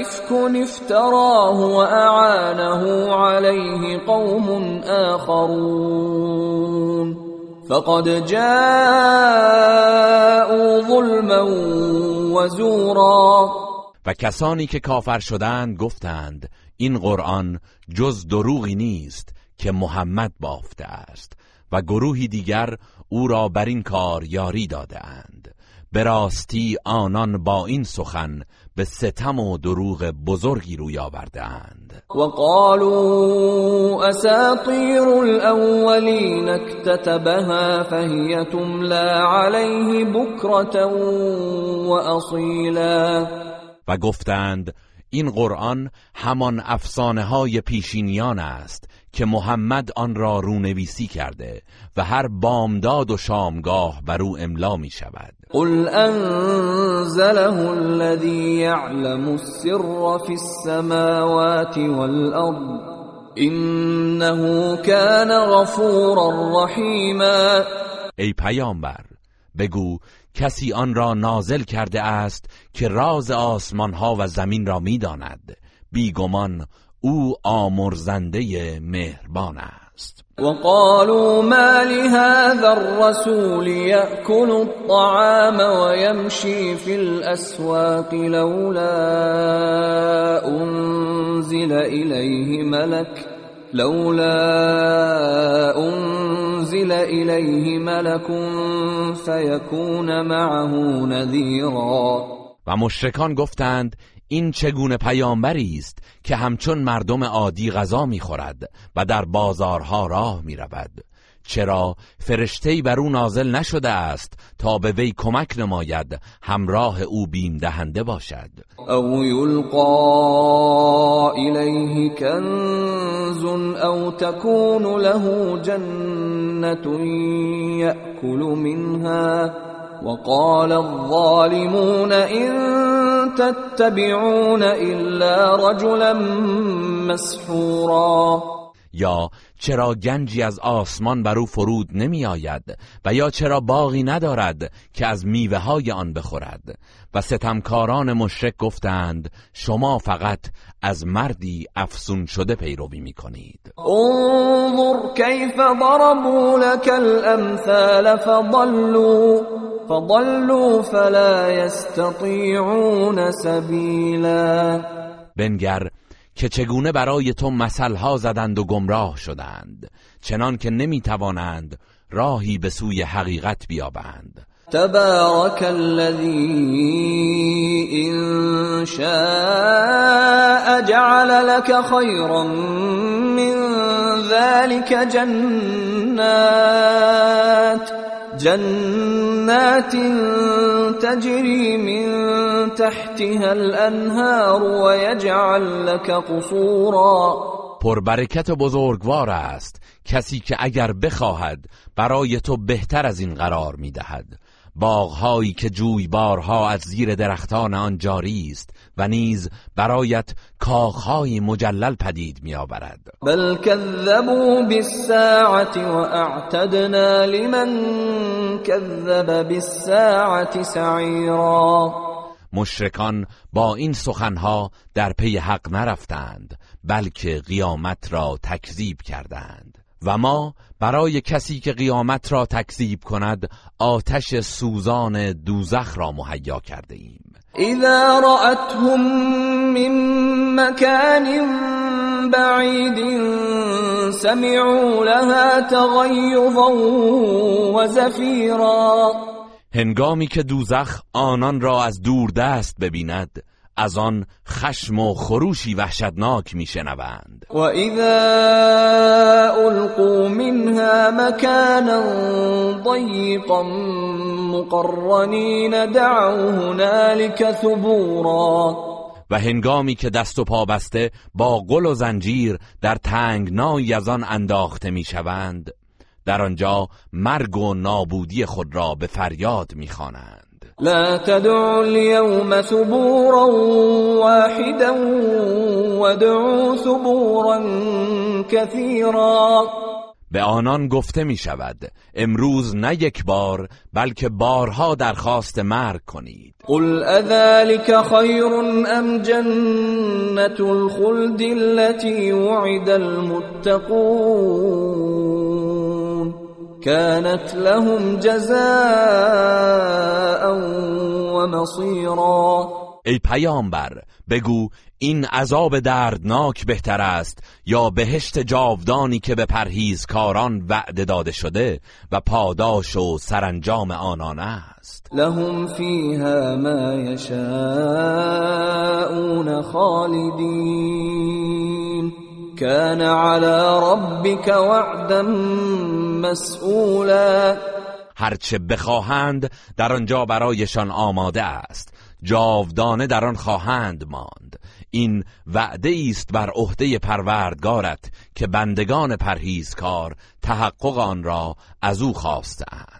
إفك افتراه وأعانه عليه قوم آخرون. فقد جاءوا ظلما وزورا. و کسانی که کافر شدند گفتند این قرآن جز دروغی نیست که محمد بافته است و گروهی دیگر او را بر این کار یاری داده اند. به راستی آنان با این سخن به ستم و دروغ بزرگی روی آورده اند. و قالوا اساطیر الاولین اکتتبها فهی تملا علیه بکرتا و اصیلا و گفتند این قرآن همان افسانه های پیشینیان است که محمد آن را رونویسی کرده و هر بامداد و شامگاه بر او املا می شود قل انزله الذي يعلم السر في السماوات والارض انه كان غفورا رحیما ای پیامبر بگو کسی آن را نازل کرده است که راز آسمان ها و زمین را می‌داند. بیگمان او آمرزنده مهربان است. وقالوا ما لهذا الرسول يأكل الطعام ويمشي في الأسواق لولا أنزل إليه ملك لولا أنزل إليه ملك فيكون معه نذيرا. و مشرکان گفتند این چگونه پیامبری است که همچون مردم عادی غذا می‌خورد و در بازارها راه می‌رود. چرا فرشتهای بر او نازل نشده است تا به وی کمک نماید همراه او بیم دهنده باشد. او یلقا الیه کنز او تکون له جنت یأکل منها وقال الظالمون إن تتبعون إلا رجلا مسحورا یا چرا گنجی از آسمان بر او فرود نمی آید و یا چرا باغی ندارد که از میوه های آن بخورد؟ و ستمکاران مشرک گفتند شما فقط از مردی افسون شده پیروی می کنید انظر کیف ضربوا لك الامثال فضلوا فضلوا فلا يستطيعون سبيلا بنگر که چگونه برای تو مثلها زدند و گمراه شدند چنان که نمی توانند راهی به سوی حقیقت بیابند. تبارك الذي إن شاء جعل لك خيرا من ذلك جنات. جنات تجري من تحتها الانهار ويجعل لك قصورا. پربرکت و بزرگوار است. کسی که اگر بخواهد برای تو بهتر از این قرار می‌دهد. باغهایی که جویبارها از زیر درختان آن جاری است. و نیز برایت کاخهای مجلل پدید میآورد. بل كذبوا بالساعة واعتدنا لمن كذب بالساعة سعیرا. مشرکان با این سخنها در پی حق نرفتند بلکه قیامت را تکذیب کردند. و ما برای کسی که قیامت را تکذیب کند آتش سوزان دوزخ را مهیا کرده ایم. اذا رأتهم من مكان بعید سمعوا لها تغیظا و زفیرا. هنگامی که دوزخ آنان را از دور دست ببیند از آن خشم و خروشی وحشتناک میشنوند. و اذا القوا منها مكانا ضيقا مقرنین دعوا هنالك ثبورا. و هنگامی که دست و پا بسته با گل و زنجیر در تنگنایی از آن انداخته می‌شوند در آنجا مرگ و نابودی خود را به فریاد می‌خوانند. لا تدعوا اليوم ثبورا واحدا وادعوا ثبورا كثيرا. به آنان گفته می شود امروز نه یک بار بلکه بارها درخواست مرگ کنید. قل اذلك خیر ام جنت الخلد التي وعد المتقون؟ كانت لهم جزاء و مصیرا ای پیامبر بگو این عذاب دردناک بهتر است یا بهشت جاودانی که به پرهیزکاران وعده داده شده و پاداش و سرانجام آنان است؟ لهم فیها ما یشاءون خالدین. كان على ربك وعدا مسئولا هرچه بخواهند در آنجا برایشان آماده است. جاودانه در آن خواهند ماند. این وعده است بر عهده پروردگارت که بندگان پرهیزکار تحقق آن را از او خواستند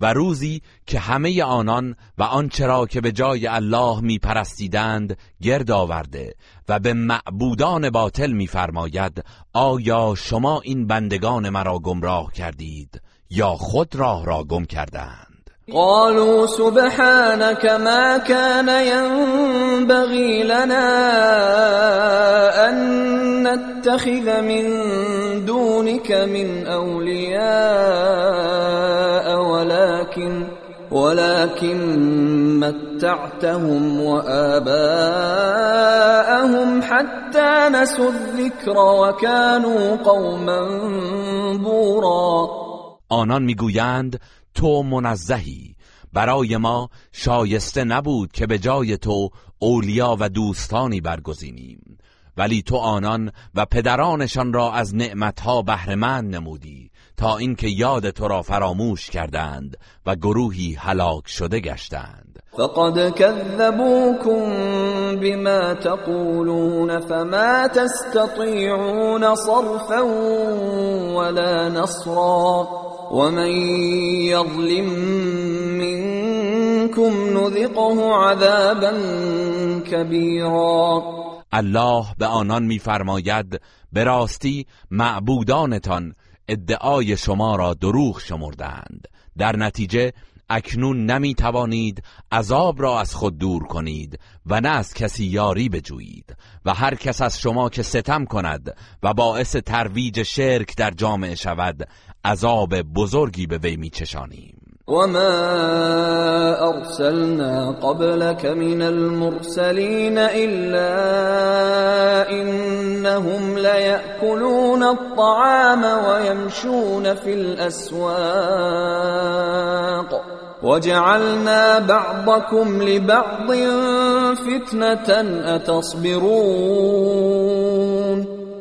و روزی که همه آنان و آنچه را که به جای الله میپرستیدند گرد آورده و به معبودان باطل میفرماید آیا شما این بندگان مرا گمراه کردید یا خود راه را گم کردند قالوا سبحانك ما كان ينبغي لنا أن نتخذ من دونك من أولياء ولكن ولكن متعتهم وآباءهم حتى نسوا الذكر وكانوا قوما بورا. آنان میگویند تو منزهی. برای ما شایسته نبود که به جای تو اولیا و دوستانی برگزینیم. ولی تو آنان و پدرانشان را از نعمتها بهرهمند نمودی تا اینکه یاد تو را فراموش کردند و گروهی هلاک شده گشتند. فقد كذبوكم بما تقولون فما تستطيعون صرفا ولا نصرا. ومن يظلم منكم نذقه عذابا كبيرا. الله به آنان میفرماید به راستی معبودانتان ادعای شما را دروغ شمردند در نتیجه اکنون نمی توانید عذاب را از خود دور کنید و نه از کسی یاری بجویید. و هر کس از شما که ستم کند و باعث ترویج شرک در جامعه شود عذاب بزرگی به وی میچشانیم. وما ارسلنا قبلك من المرسلين الا انهم ليأكلون الطعام ويمشون في الاسواق وجعلنا بعضكم لبعض فتنة اتصبرون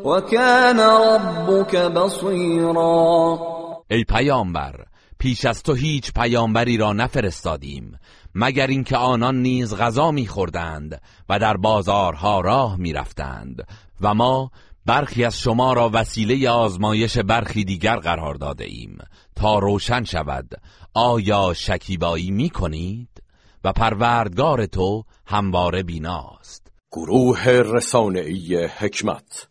وكان ربك بصيرا ای پیامبر پیش از تو هیچ پیامبری را نفرستادیم مگر اینکه آنان نیز غذا میخوردند و در بازارها راه می‌رفتند و ما برخی از شما را وسیله آزمایش برخی دیگر قرار داده ایم تا روشن شود آیا شکیبایی می کنید؟ و پروردگار تو همواره بیناست گروه رسانه‌ای حکمت